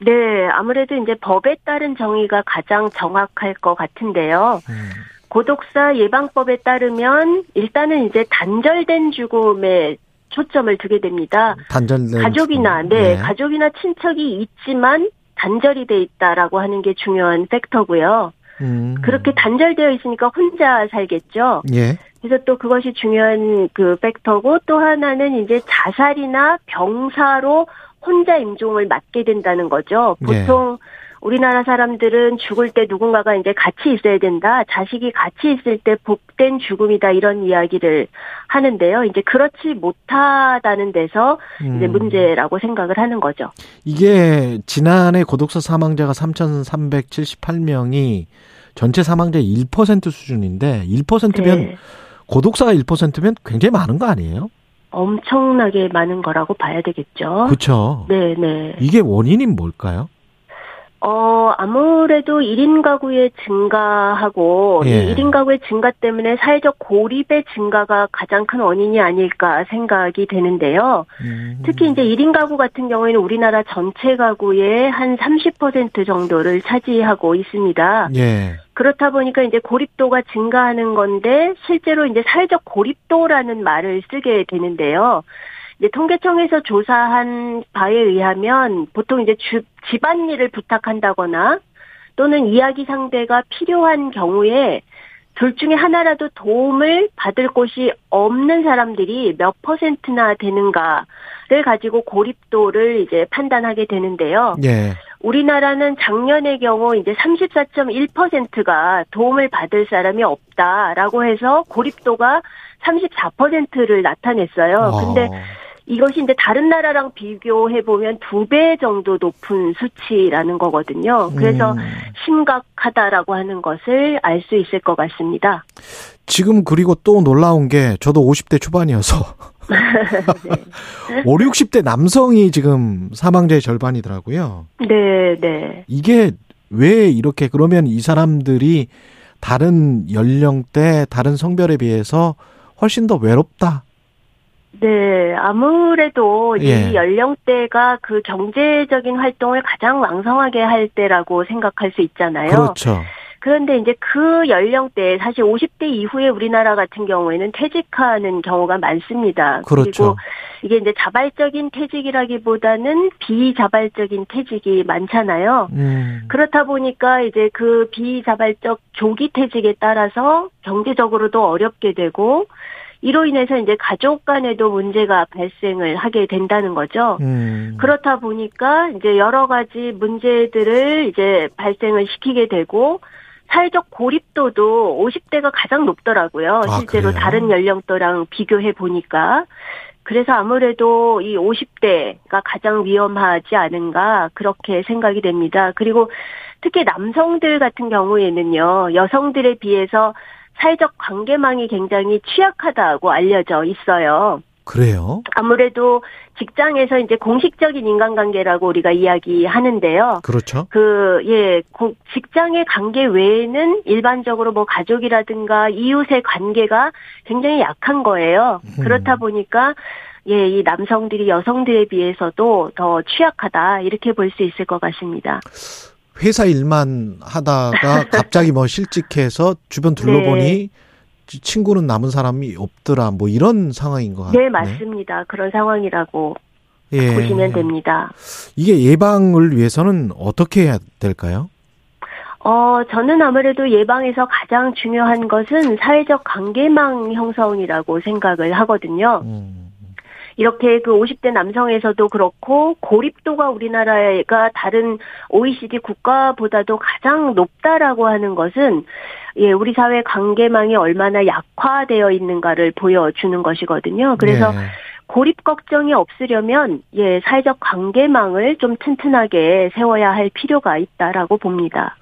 네, 아무래도 이제 법에 따른 정의가 가장 정확할 것 같은데요. 음. 고독사 예방법에 따르면 일단은 이제 단절된 죽음에 초점을 두게 됩니다. 단절된 가족이나. 네, 예. 가족이나 친척이 있지만 단절이 돼 있다라고 하는 게 중요한 팩터고요. 음. 그렇게 단절되어 있으니까 혼자 살겠죠. 예. 그래서 또 그것이 중요한 그 팩터고 또 하나는 이제 자살이나 병사로 혼자 임종을 맞게 된다는 거죠. 예. 보통 우리나라 사람들은 죽을 때 누군가가 이제 같이 있어야 된다. 자식이 같이 있을 때 복된 죽음이다. 이런 이야기를 하는데요. 이제 그렇지 못하다는 데서 이제 음. 문제라고 생각을 하는 거죠. 이게 지난해 고독사 사망자가 3,378명이 전체 사망자의 1% 수준인데 1%면 네. 고독사가 1%면 굉장히 많은 거 아니에요? 엄청나게 많은 거라고 봐야 되겠죠. 그렇죠. 네, 네. 이게 원인이 뭘까요? 어, 아무래도 1인 가구의 증가하고 예. 이 1인 가구의 증가 때문에 사회적 고립의 증가가 가장 큰 원인이 아닐까 생각이 되는데요. 음. 특히 이제 1인 가구 같은 경우에는 우리나라 전체 가구의 한 30% 정도를 차지하고 있습니다. 예. 그렇다 보니까 이제 고립도가 증가하는 건데 실제로 이제 사회적 고립도라는 말을 쓰게 되는데요. 이제 통계청에서 조사한 바에 의하면 보통 이제 주, 집안일을 부탁한다거나 또는 이야기 상대가 필요한 경우에 둘 중에 하나라도 도움을 받을 곳이 없는 사람들이 몇 퍼센트나 되는가를 가지고 고립도를 이제 판단하게 되는데요. 예. 우리나라는 작년의 경우 이제 34.1%가 도움을 받을 사람이 없다라고 해서 고립도가 34%를 나타냈어요. 근데 이것이 이제 다른 나라랑 비교해 보면 두 배 정도 높은 수치라는 거거든요. 그래서 음. 심각하다라고 하는 것을 알 수 있을 것 같습니다. 지금 그리고 또 놀라운 게 저도 50대 초반이어서 [LAUGHS] [LAUGHS] 5, 60대 남성이 지금 사망자의 절반이더라고요. 네, 네. 이게 왜 이렇게 그러면 이 사람들이 다른 연령대, 다른 성별에 비해서 훨씬 더 외롭다. 네, 아무래도 예. 이 연령대가 그 경제적인 활동을 가장 왕성하게 할 때라고 생각할 수 있잖아요. 그렇죠. 그런데 이제 그 연령대 사실 50대 이후에 우리나라 같은 경우에는 퇴직하는 경우가 많습니다. 그렇죠. 리고 이게 이제 자발적인 퇴직이라기보다는 비자발적인 퇴직이 많잖아요. 음. 그렇다 보니까 이제 그 비자발적 조기 퇴직에 따라서 경제적으로도 어렵게 되고 이로 인해서 이제 가족 간에도 문제가 발생을 하게 된다는 거죠. 음. 그렇다 보니까 이제 여러 가지 문제들을 이제 발생을 시키게 되고 사회적 고립도도 50대가 가장 높더라고요. 아, 실제로 그래요? 다른 연령대랑 비교해 보니까. 그래서 아무래도 이 50대가 가장 위험하지 않은가 그렇게 생각이 됩니다. 그리고 특히 남성들 같은 경우에는요, 여성들에 비해서 사회적 관계망이 굉장히 취약하다고 알려져 있어요. 그래요? 아무래도 직장에서 이제 공식적인 인간관계라고 우리가 이야기하는데요. 그렇죠. 그, 예, 고- 직장의 관계 외에는 일반적으로 뭐 가족이라든가 이웃의 관계가 굉장히 약한 거예요. 음. 그렇다 보니까 예, 이 남성들이 여성들에 비해서도 더 취약하다, 이렇게 볼 수 있을 것 같습니다. 회사 일만 하다가 [LAUGHS] 갑자기 뭐 실직해서 주변 둘러보니 네. 지- 친구는 남은 사람이 없더라. 뭐 이런 상황인 것 같네요. 네, 맞습니다. 그런 상황이라고 예. 보시면 됩니다. 이게 예방을 위해서는 어떻게 해야 될까요? 어, 저는 아무래도 예방에서 가장 중요한 것은 사회적 관계망 형성이라고 생각을 하거든요. 이렇게 그 50대 남성에서도 그렇고 고립도가 우리나라가 다른 OECD 국가보다도 가장 높다라고 하는 것은 예, 우리 사회 관계망이 얼마나 약화되어 있는가를 보여주는 것이거든요. 그래서 네. 고립 걱정이 없으려면 예, 사회적 관계망을 좀 튼튼하게 세워야 할 필요가 있다라고 봅니다.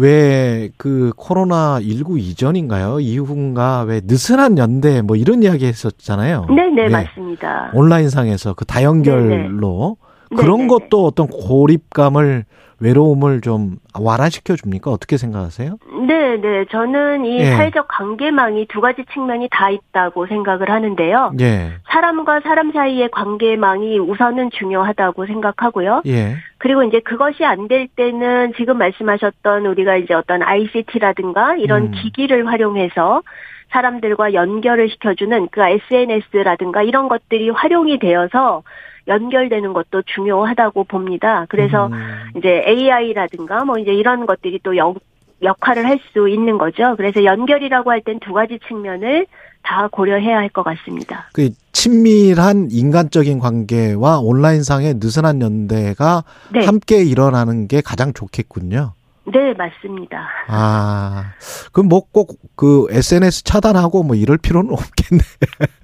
왜 그 코로나 19 이전인가요? 이후인가 왜 느슨한 연대 뭐 이런 이야기 했었잖아요. 네, 네, 예. 맞습니다. 온라인상에서 그 다연결로 네, 그런 네, 것도 어떤 고립감을 외로움을 좀 완화시켜 줍니까? 어떻게 생각하세요? 네, 네. 저는 이 예. 사회적 관계망이 두 가지 측면이 다 있다고 생각을 하는데요. 예. 사람과 사람 사이의 관계망이 우선은 중요하다고 생각하고요. 예. 그리고 이제 그것이 안 될 때는 지금 말씀하셨던 우리가 이제 어떤 ICT라든가 이런 음. 기기를 활용해서 사람들과 연결을 시켜주는 그 SNS라든가 이런 것들이 활용이 되어서 연결되는 것도 중요하다고 봅니다. 그래서 음. 이제 AI라든가 뭐 이제 이런 것들이 또 역, 역할을 할 수 있는 거죠. 그래서 연결이라고 할 땐 두 가지 측면을 다 고려해야 할 것 같습니다. 그 친밀한 인간적인 관계와 온라인상의 느슨한 연대가 네. 함께 일어나는 게 가장 좋겠군요. 네, 맞습니다. 아, 그럼 뭐 꼭 그 SNS 차단하고 뭐 이럴 필요는 없겠네.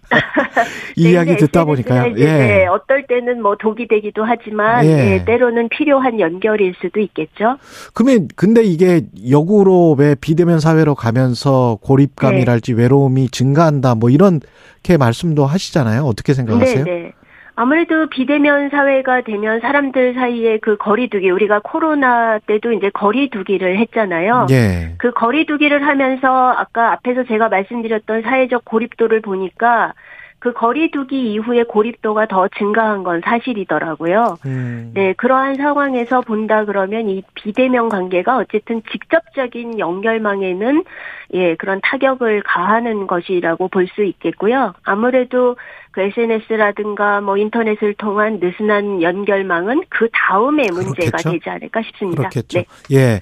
[LAUGHS] 이 네, 이야기 듣다 보니까요. 이제 네, 예. 어떨 때는 뭐 독이 되기도 하지만 예. 예, 때로는 필요한 연결일 수도 있겠죠. 그러면 근데 이게 역으로 왜 비대면 사회로 가면서 고립감이랄지 네. 외로움이 증가한다 뭐 이렇게 말씀도 하시잖아요. 어떻게 생각하세요? 네, 네. 아무래도 비대면 사회가 되면 사람들 사이에 그 거리두기 우리가 코로나 때도 이제 거리두기를 했잖아요. 예. 그 거리두기를 하면서 아까 앞에서 제가 말씀드렸던 사회적 고립도를 보니까 그 거리두기 이후에 고립도가 더 증가한 건 사실이더라고요. 음. 네, 그러한 상황에서 본다 그러면 이 비대면 관계가 어쨌든 직접적인 연결망에는 예, 그런 타격을 가하는 것이라고 볼 수 있겠고요. 아무래도 그 SNS라든가 뭐 인터넷을 통한 느슨한 연결망은 그 다음에 문제가 그렇겠죠? 되지 않을까 싶습니다. 그렇겠죠. 네. 예.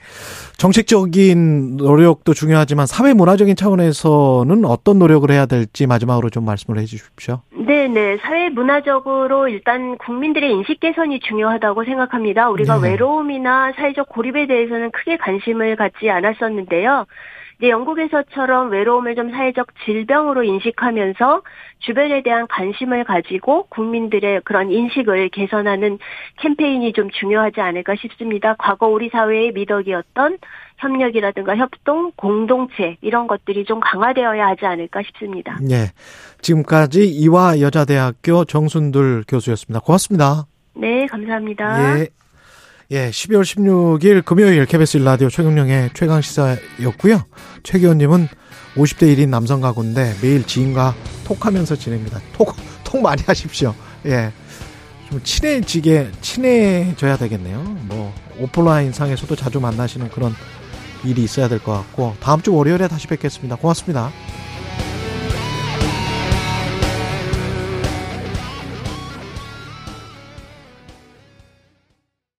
정책적인 노력도 중요하지만 사회 문화적인 차원에서는 어떤 노력을 해야 될지 마지막으로 좀 말씀을 해 주십시오. 네 네. 사회 문화적으로 일단 국민들의 인식 개선이 중요하다고 생각합니다. 우리가 네. 외로움이나 사회적 고립에 대해서는 크게 관심을 갖지 않았었는데요. 이제 영국에서처럼 외로움을 좀 사회적 질병으로 인식하면서 주변에 대한 관심을 가지고 국민들의 그런 인식을 개선하는 캠페인이 좀 중요하지 않을까 싶습니다. 과거 우리 사회의 미덕이었던 협력이라든가 협동, 공동체 이런 것들이 좀 강화되어야 하지 않을까 싶습니다. 예. 지금까지 이화 여자대학교 정순들 교수였습니다. 고맙습니다. 네, 감사합니다. 예. 예, 12월 16일 금요일 KBS 일라디오 최경령의 최강 시사였고요. 최 의원님은 50대 1인 남성 가구인데 매일 지인과 톡하면서 지냅니다. 톡, 톡 많이 하십시오. 예. 좀 친해지게, 친해져야 되겠네요. 뭐, 오프라인 상에서도 자주 만나시는 그런 일이 있어야 될 것 같고, 다음 주 월요일에 다시 뵙겠습니다. 고맙습니다.